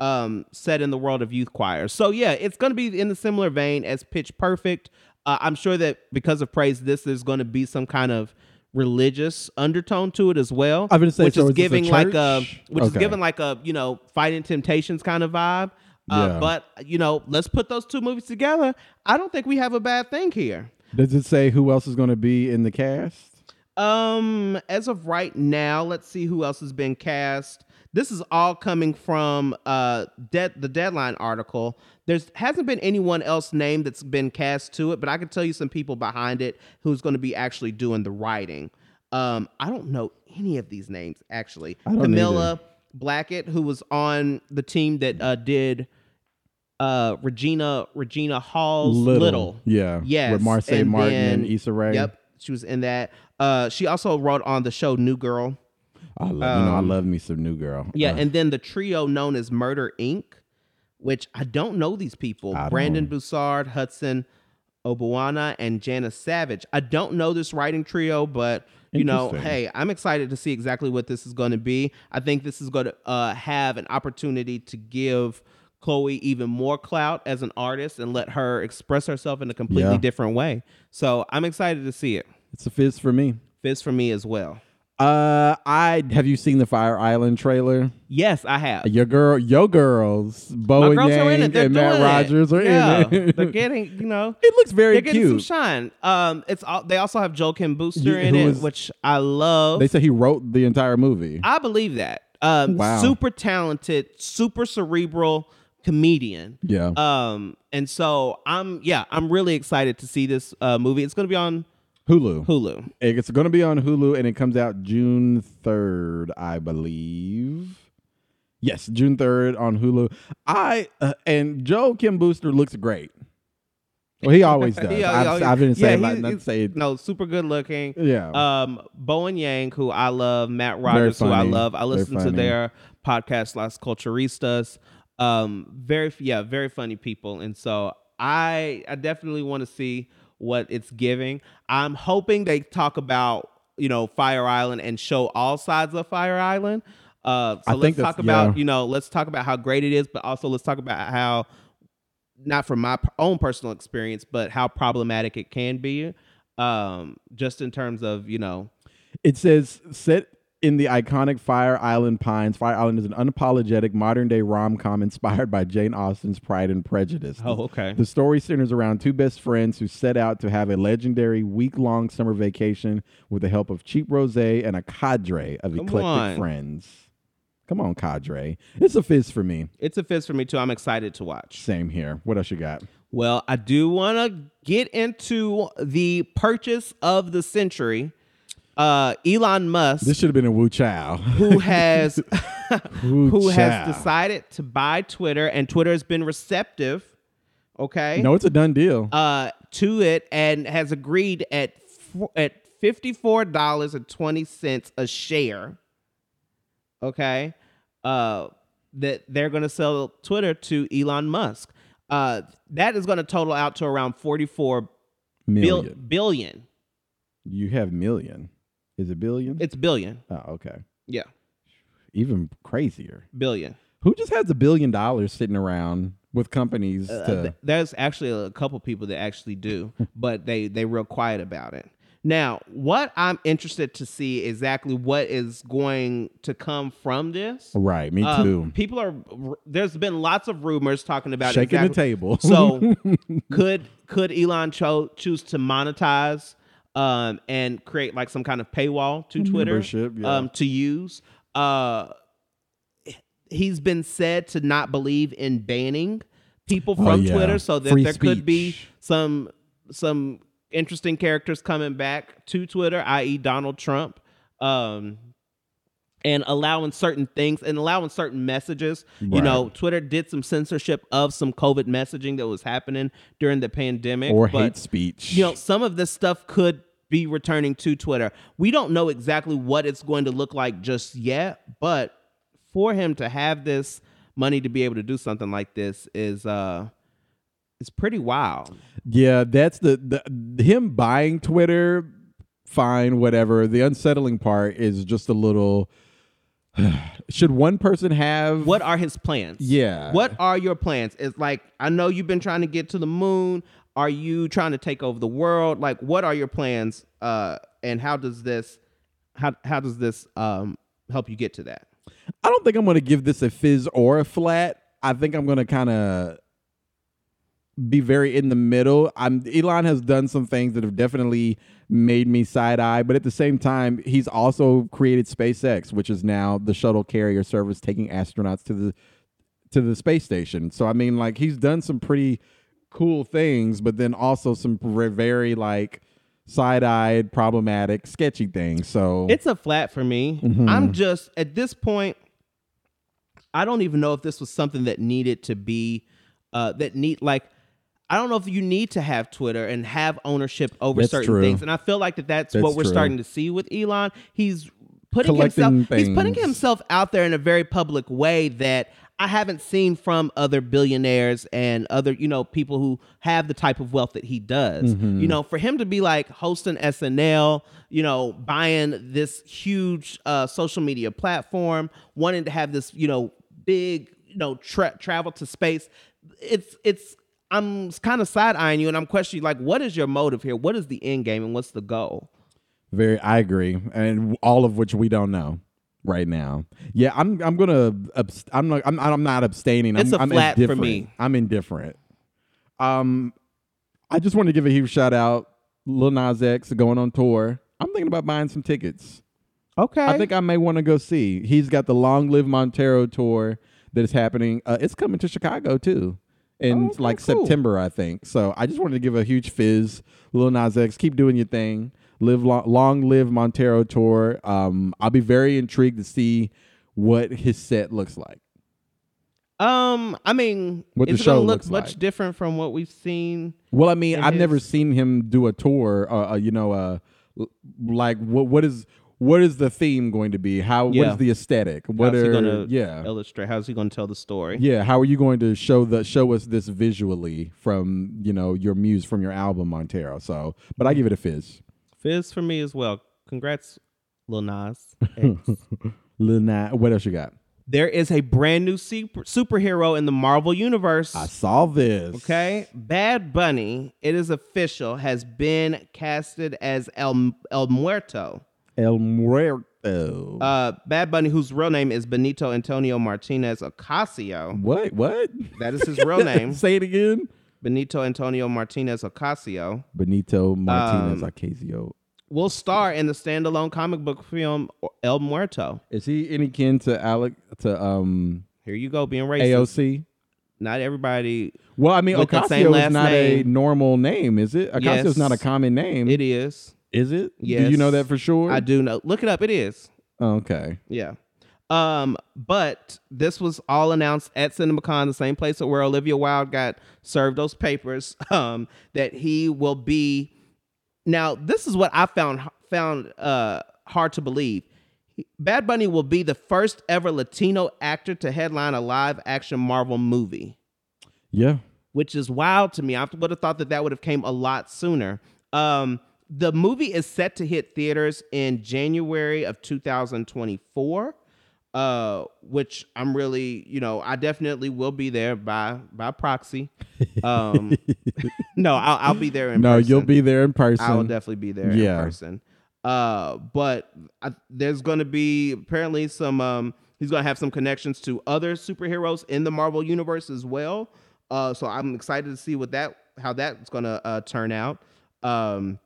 um, set in the world of youth choirs. So yeah, it's going to be in the similar vein as Pitch Perfect. Uh, I'm sure that because of Praise This, there's going to be some kind of religious undertone to it as well. I gonna say, which so is this a giving like a which is giving like a you know Fighting Temptations kind of vibe. Uh, Yeah. But you know, let's put those two movies together. I don't think we have a bad thing here. Does it say who else is going to be in the cast? Um, as of right now, let's see who else has been cast. This is all coming from uh dead the deadline article. There's hasn't been anyone else named that's been cast to it, but I can tell you some people behind it who's going to be actually doing the writing. Um, I don't know any of these names actually. Camilla Blackett, who was on the team that uh did uh Regina Regina Hall's Little. Yeah. Yes. With Marsai and Martin then- and Issa Rae. Yep. She was in that. Uh, she also wrote on the show New Girl. I love, you know, I love me some new girl. Um, Yeah, Uh, and then the trio known as Murder Inc., which I don't know these people. I Brandon don't. Hudson Obuana, and Janice Savage. I don't know this writing trio, but you know, hey, I'm excited to see exactly what this is going to be. I think this is going to uh, have an opportunity to give Chloe even more clout as an artist and let her express herself in a completely Yeah. different way. So I'm excited to see it. it's a fizz for me. Fizz for me as well. Uh, I have you seen the Fire Island trailer? Yes, I have. Your girl, your girls, Bo My and girls are in Yang. They're and Matt. Rogers are yeah, in it. they're getting, you know, it looks very they're getting some shine. Um, it's all, they also have Joel Kim Booster in it, is- which I love. They said he wrote the entire movie. I believe that. Um, Wow. super talented, super cerebral comedian. yeah. Um, and so I'm, yeah, I'm really excited to see this uh, movie. It's going to be on Hulu. Hulu. It's going to be on Hulu and it comes out June 3rd, I believe. Yes, June 3rd on Hulu. I uh, and Joe Kim Booster looks great. Well, he always does. Yeah, I've, yeah, I've been saying not say no, super good looking. yeah. Um, Bowen Yang, who I love, Matt Rogers, who I love. I listen to their podcast, Las Culturistas. Um, very, yeah, very funny people, and so I, I definitely want to see what it's giving. I'm hoping they talk about you know Fire Island and show all sides of Fire Island. Uh, so I let's talk about yeah. you know let's talk about how great it is, but also let's talk about how not from my own personal experience, but how problematic it can be. Um, just in terms of you know It says set in the iconic Fire Island Pines. Fire Island is an unapologetic modern day rom com inspired by Jane Austen's Pride and Prejudice. Oh, okay. The story centers around two best friends who set out to have a legendary week long summer vacation with the help of cheap rose and a cadre of Come eclectic on. friends. Come on, cadre. It's a fizz for me. It's a fizz for me too. I'm excited to watch. Same here. What else you got? Well, I do want to get into the purchase of the century. Uh, Elon Musk, This should have been a Wu Chow. who has Wu who Chow. has decided to buy Twitter, and Twitter has been receptive. Okay. No, it's a done deal. uh, to it and has agreed at f- at fifty four dollars and twenty cents a share. Okay, uh, that they're going to sell Twitter to Elon Musk. Uh, that is going to total out to around forty four Bill, Million. billion. You have million. Is it billion? It's billion. oh, okay. Yeah, Even crazier. billion. Who just has a billion dollars sitting around with companies Uh, to th- there's actually a couple people that actually do, but they they real quiet about it. Now, what I'm interested to see exactly what is going to come from this. Right, me Um, too. people are. There's been lots of rumors talking about Shaking the table. So could could Elon cho- choose to monetize um, and create like some kind of paywall to Twitter yeah. um, to use? Uh, he's been said to not believe in banning people from Oh, yeah. Twitter, so that Free there could be some some interesting characters coming back to Twitter, i.e., Donald Trump. Um, and allowing certain things and allowing certain messages. You know, Twitter did some censorship of some COVID messaging that was happening during the pandemic. or but, hate speech. You know, some of this stuff could be returning to Twitter. We don't know exactly what it's going to look like just yet, but for him to have this money to be able to do something like this is uh is pretty wild. Yeah, that's the, the him buying Twitter. Fine, whatever. The unsettling part is just a little. Should one person have What are his plans? Yeah. What are your plans? It's like I know you've been trying to get to the moon. Are you trying to take over the world? Like what are your plans? Uh and how does this how how does this um help you get to that? I don't think I'm going to give this a fizz or a flat. I think I'm going to kind of be very in the middle. I'm Elon has done some things that have definitely made me side eye, but at the same time, he's also created SpaceX, which is now the shuttle carrier service taking astronauts to the to the space station. So I mean, like he's done some pretty cool things, but then also some very, like side-eyed, problematic, sketchy things. So It's a flat for me. Mm-hmm. I'm just at this point I don't even know if this was something that needed to be uh that need like I don't know if you need to have Twitter and have ownership over That's certain true. things. And I feel like that that's, That's what we're true. starting to see with Elon. He's putting Collecting himself he's putting himself out there in a very public way that I haven't seen from other billionaires and other, you know, people who have the type of wealth that he does. Mm-hmm. You know, for him to be like hosting SNL, you know, buying this huge uh, social media platform, wanting to have this, you know, big, you know, tra- travel to space. It's it's I'm kind of side eyeing you, and I'm questioning like, what is your motive here? What is the end game, and what's the goal? Very, I agree, and all of which we don't know right now. Yeah, I'm. I'm gonna. I'm not. I'm. I'm not abstaining. It's I'm, a I'm flat for me. I'm indifferent. Um, I just want to give a huge shout out, Lil Nas X going on tour. I'm thinking about buying some tickets. Okay, I think I may want to go see. He's got the Long Live Montero tour that is happening. Uh, it's coming to Chicago too. In Oh, okay, like cool. September, I think. So I just wanted to give a huge fizz. Lil Nas X, keep doing your thing. Live long, long live Montero tour. Um, I'll be very intrigued to see what his set looks like. Um, I mean, What the show looks much like. different from what we've seen? Well, I mean, I've never seen him do a tour. Uh, uh, you know, uh, like what what is what is the theme going to be? How what Yeah. is the aesthetic? What How's are he gonna yeah illustrate? How's he gonna tell the story? Yeah, how are you going to show the show us this visually from you know your muse from your album Montero? So, but I give it a fizz. Fizz for me as well. Congrats, Lil Nas. Lil Nas, what else you got? there is a brand new super- superhero in the Marvel universe. I saw this. Okay, Bad Bunny. It is official. Has been casted as El El Muerto. El Muerto. Uh, Bad Bunny, whose real name is Benito Antonio Martinez Ocasio. what? What? That is his real name. Say it again. Benito Antonio Martinez Ocasio. Benito Martinez Um, Ocasio. will star in the standalone comic book film El Muerto. Is he any kin to Alec to um Here you go, being racist. AOC? Not everybody. Well, I mean, Ocasio is not a normal name, is it? Ocasio Yes. is not a common name. It is. Is it? Do you know that for sure? I do know. Look it up. It is. Okay. Yeah. Um, but this was all announced at CinemaCon, the same place where Olivia Wilde got served those papers. Um, that he will be. Now, this is what I found found uh hard to believe. Bad Bunny will be the first ever Latino actor to headline a live action Marvel movie Yeah. which is wild to me. I would have thought that that would have came a lot sooner. Um, the movie is set to hit theaters in January of 2024. Uh, which I'm really, you know, I definitely will be there by by proxy. Um, no, I'll, I'll be there in no, person. you'll be there in person. I will definitely be there Yeah. in person. Uh, but I, there's going to be apparently some. Um, he's going to have some connections to other superheroes in the Marvel universe as well. Uh, so I'm excited to see what that how that's going to uh, turn out. Um,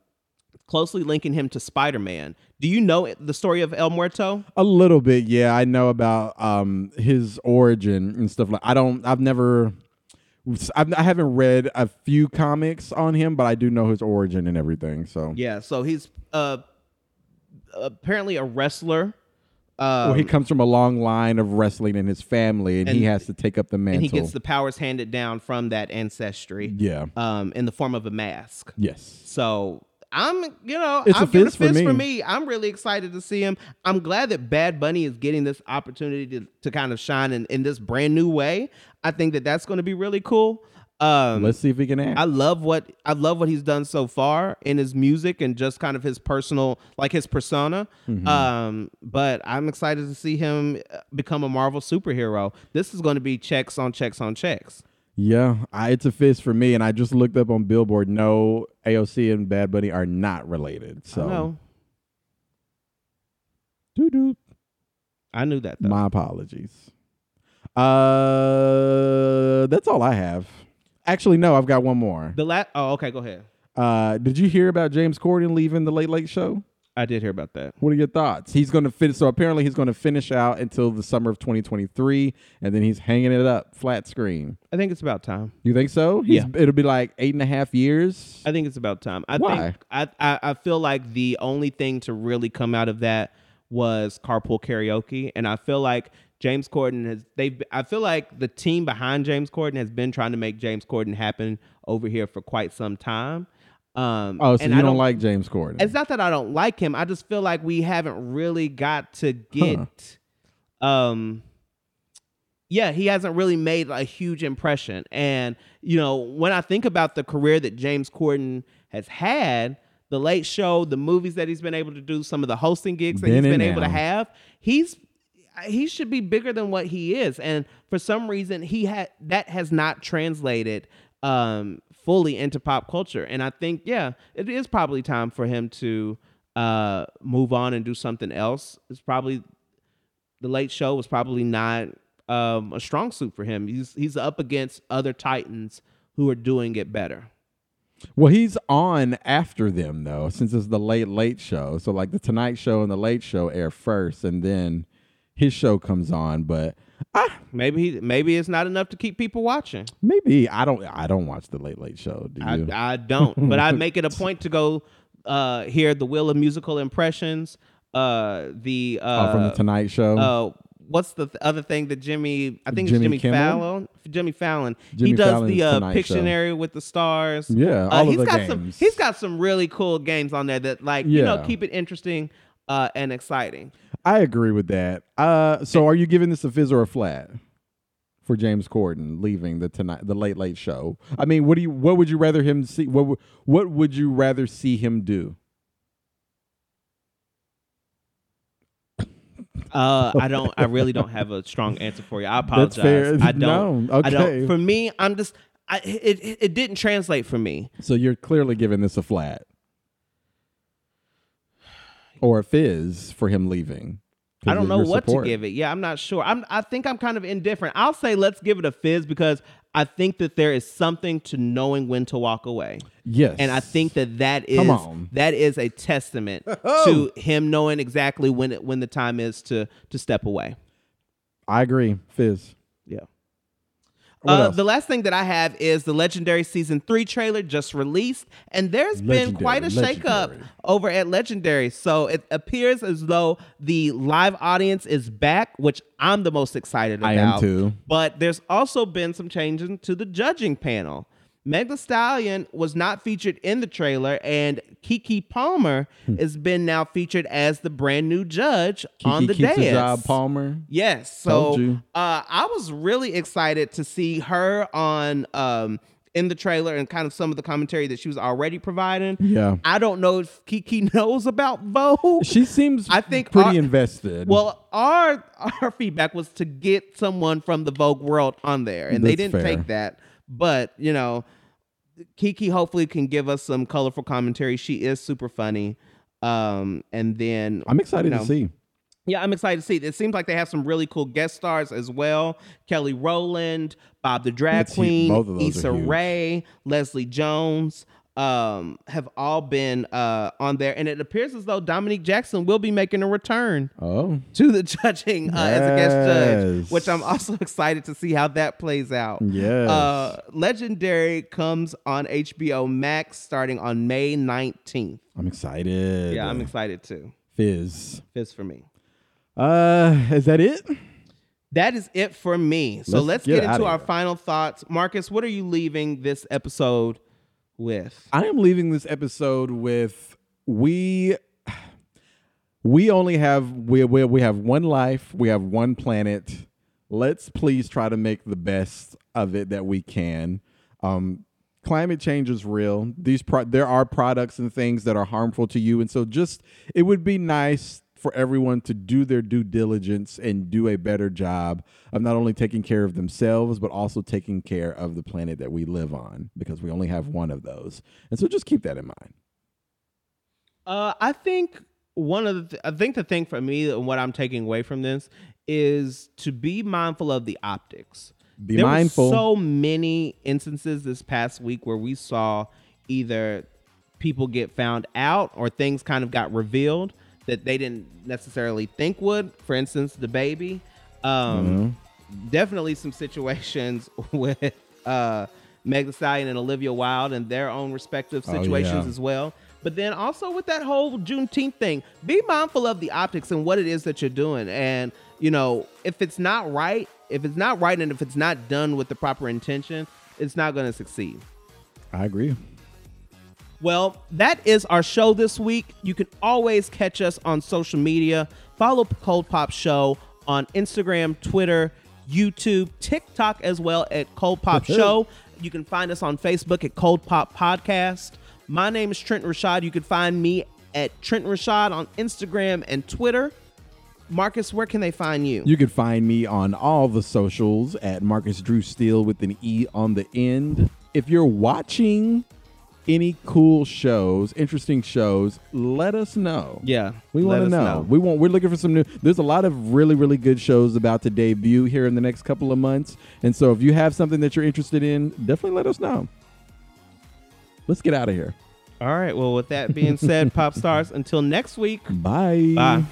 closely linking him to Spider-Man. Do you know the story of El Muerto? A little bit, yeah. I know about um his origin and stuff like. I don't. I've never. I've, I haven't read a few comics on him, but I do know his origin and everything. So, Yeah. So he's uh apparently a wrestler. Um, well, he comes from a long line of wrestling in his family, and, he has to take up the mantle. and he gets the powers handed down from that ancestry. Yeah. Um, in the form of a mask. yes. So I'm, you know, It's a I'm giving fizz for fizz for me. me. I'm really excited to see him. I'm glad that Bad Bunny is getting this opportunity to, to kind of shine in, in this brand new way. I think that that's going to be really cool. Um, Let's see if he can act. I love what I love what he's done so far in his music and just kind of his personal, like his persona. Mm-hmm. Um, but I'm excited to see him uh, become a Marvel superhero. This is going to be checks on checks on checks. Yeah, I, it's a fist for me, and I just looked up on Billboard. No, AOC and Bad Bunny are not related. So, No, doo-doo. I knew that though. my apologies. Uh, that's all I have. Actually, no, I've got one more. the last. Oh, okay, go ahead. Uh, did you hear about James Corden leaving the Late Late Show? I did hear about that. What are your thoughts? He's going to finish. So apparently, he's going to finish out until the summer of 2023, and then he's hanging it up flat screen. I think it's about time. You think so? He's, Yeah. It'll be like eight and a half years. I think it's about time. I Why? think I, I I feel like the only thing to really come out of that was carpool karaoke, and I feel like James Corden has they. I feel like the team behind James Corden has been trying to make James Corden happen over here for quite some time. Um, oh, so and you I don't, like James Corden? It's not that I don't like him. I just feel like we haven't really got to get. Um, yeah, he hasn't really made a huge impression. And you know, when I think about the career that James Corden has had, the Late Show, the movies that he's been able to do, some of the hosting gigs that Been he's been able to have, he's he should be bigger than what he is. And for some reason, he had that has not translated um fully into pop culture. And I think, yeah, it is probably time for him to uh move on and do something else. It's probably the late show was probably not um a strong suit for him. He's he's up against other titans who are doing it better. well, he's on after them though, since it's the Late Late Show. So like the Tonight Show and the Late Show air first, and then his show comes on. But ah, Maybe he, maybe it's not enough to keep people watching. maybe I don't. I don't watch the Late Late Show. Do you? I, I don't, but I make it a point to go uh hear the Wheel of Musical Impressions, uh the uh oh, from the Tonight Show. uh what's the th- other thing that Jimmy I think Jimmy it's Jimmy Kimmel? Fallon Jimmy Fallon Jimmy he does Fallon's the uh, Tonight Show. Pictionary with the stars Yeah, uh, all of he's the got some games. he's got some really cool games on there that like you know keep it interesting uh and exciting I agree with that. Uh, so are you giving this a fizz or a flat for James Corden leaving the tonight the Late Late Show? I mean, what do you what would you rather him see? What would- what would you rather see him do? uh I don't I really don't have a strong answer for you I apologize That's fair. I don't No, I okay. don't for me I'm just I it it didn't translate for me So you're clearly giving this a flat or a fizz for him leaving. I don't know what support. to give it. Yeah, I'm not sure. I'm I think I'm kind of indifferent. I'll say let's give it a fizz because I think that there is something to knowing when to walk away. Yes, And I think that that is that is a testament oh. to him knowing exactly when it, when the time is to to step away. I agree. Fizz. Uh, the last thing that I have is the Legendary Season 3 trailer just released, and there's been quite a shakeup Legendary. over at Legendary. So it appears as though the live audience is back, which I'm the most excited about. I am too. But there's also been some changes to the judging panel. Meg Thee Stallion was not featured in the trailer, and Keke Palmer has been now featured as the brand new judge on the Hmm. Keke keeps dais. job, Palmer. Yes. So uh, I was really excited to see her on um, in the trailer and kind of some of the commentary that she was already providing. Yeah. I don't know if Keke knows about Vogue. She seems I think pretty our- invested. Well, our our feedback was to get someone from the Vogue world on there, and they didn't fair. take that. But you know, Keke hopefully can give us some colorful commentary. She is super funny. Um, and then I'm excited you know, to see. Yeah, I'm excited to see. It seems like they have some really cool guest stars as well. Kelly Rowland, Bob the Drag That's. Queen, Both of those Issa. Rae, Leslie Jones um, have all been uh, on there. And it appears as though Dominique Jackson will be making a return Oh, to the judging uh, as a guest judge, which I'm also excited to see how that plays out. Yes. Uh, Legendary comes on HBO Max starting on May 19th. I'm excited. Yeah, I'm excited too. Fizz. Fizz for me. Uh, is that it? That is it for me. So Let's let's, get get, into our final thoughts. Marcus, what are you leaving this episode with? I am leaving this episode with we we only have we we, we have one life, we have one planet. Let's please try to make the best of it that we can. Um climate change is real. These pro- there are products and things that are harmful to you and so just it would be nice for everyone to do their due diligence and do a better job of not only taking care of themselves but also taking care of the planet that we live on because we only have one of those. And so just keep that in mind. Uh, I think one of the th- I think the thing for me and what I'm taking away from this is to be mindful of the optics. Be there mindful. Were so many instances this past week where we saw either people get found out or things kind of got revealed that they didn't necessarily think would. For instance, the baby. Um, Mm-hmm. Definitely some situations with uh, Meg Thee Stallion and Olivia Wilde and their own respective Oh, situations yeah. as well. But then also with that whole Juneteenth thing, be mindful of the optics and what it is that you're doing. And, you know, if it's not right, if it's not right and if it's not done with the proper intention, it's not going to succeed. I agree. Well, that is our show this week. You can always catch us on social media. Follow Cold Pop Show on Instagram, Twitter, YouTube, TikTok as well at Cold Pop Show. You can find us on Facebook at Cold Pop Podcast. My name is Trent Rashad. You can find me at Trent Rashad on Instagram and Twitter. Marcus, where can they find you? You can find me on all the socials at Marcus Drew Steele with an E on the end. If you're watching any cool shows, interesting shows, let us know. yeah, We want to us know. We want. We're looking for some new. There's a lot of really, really good shows about to debut here in the next couple of months, and so if you have something that you're interested in, definitely let us know. Let's get out of here. All right. Well, with that being said, pop stars, until next week. Bye. Bye.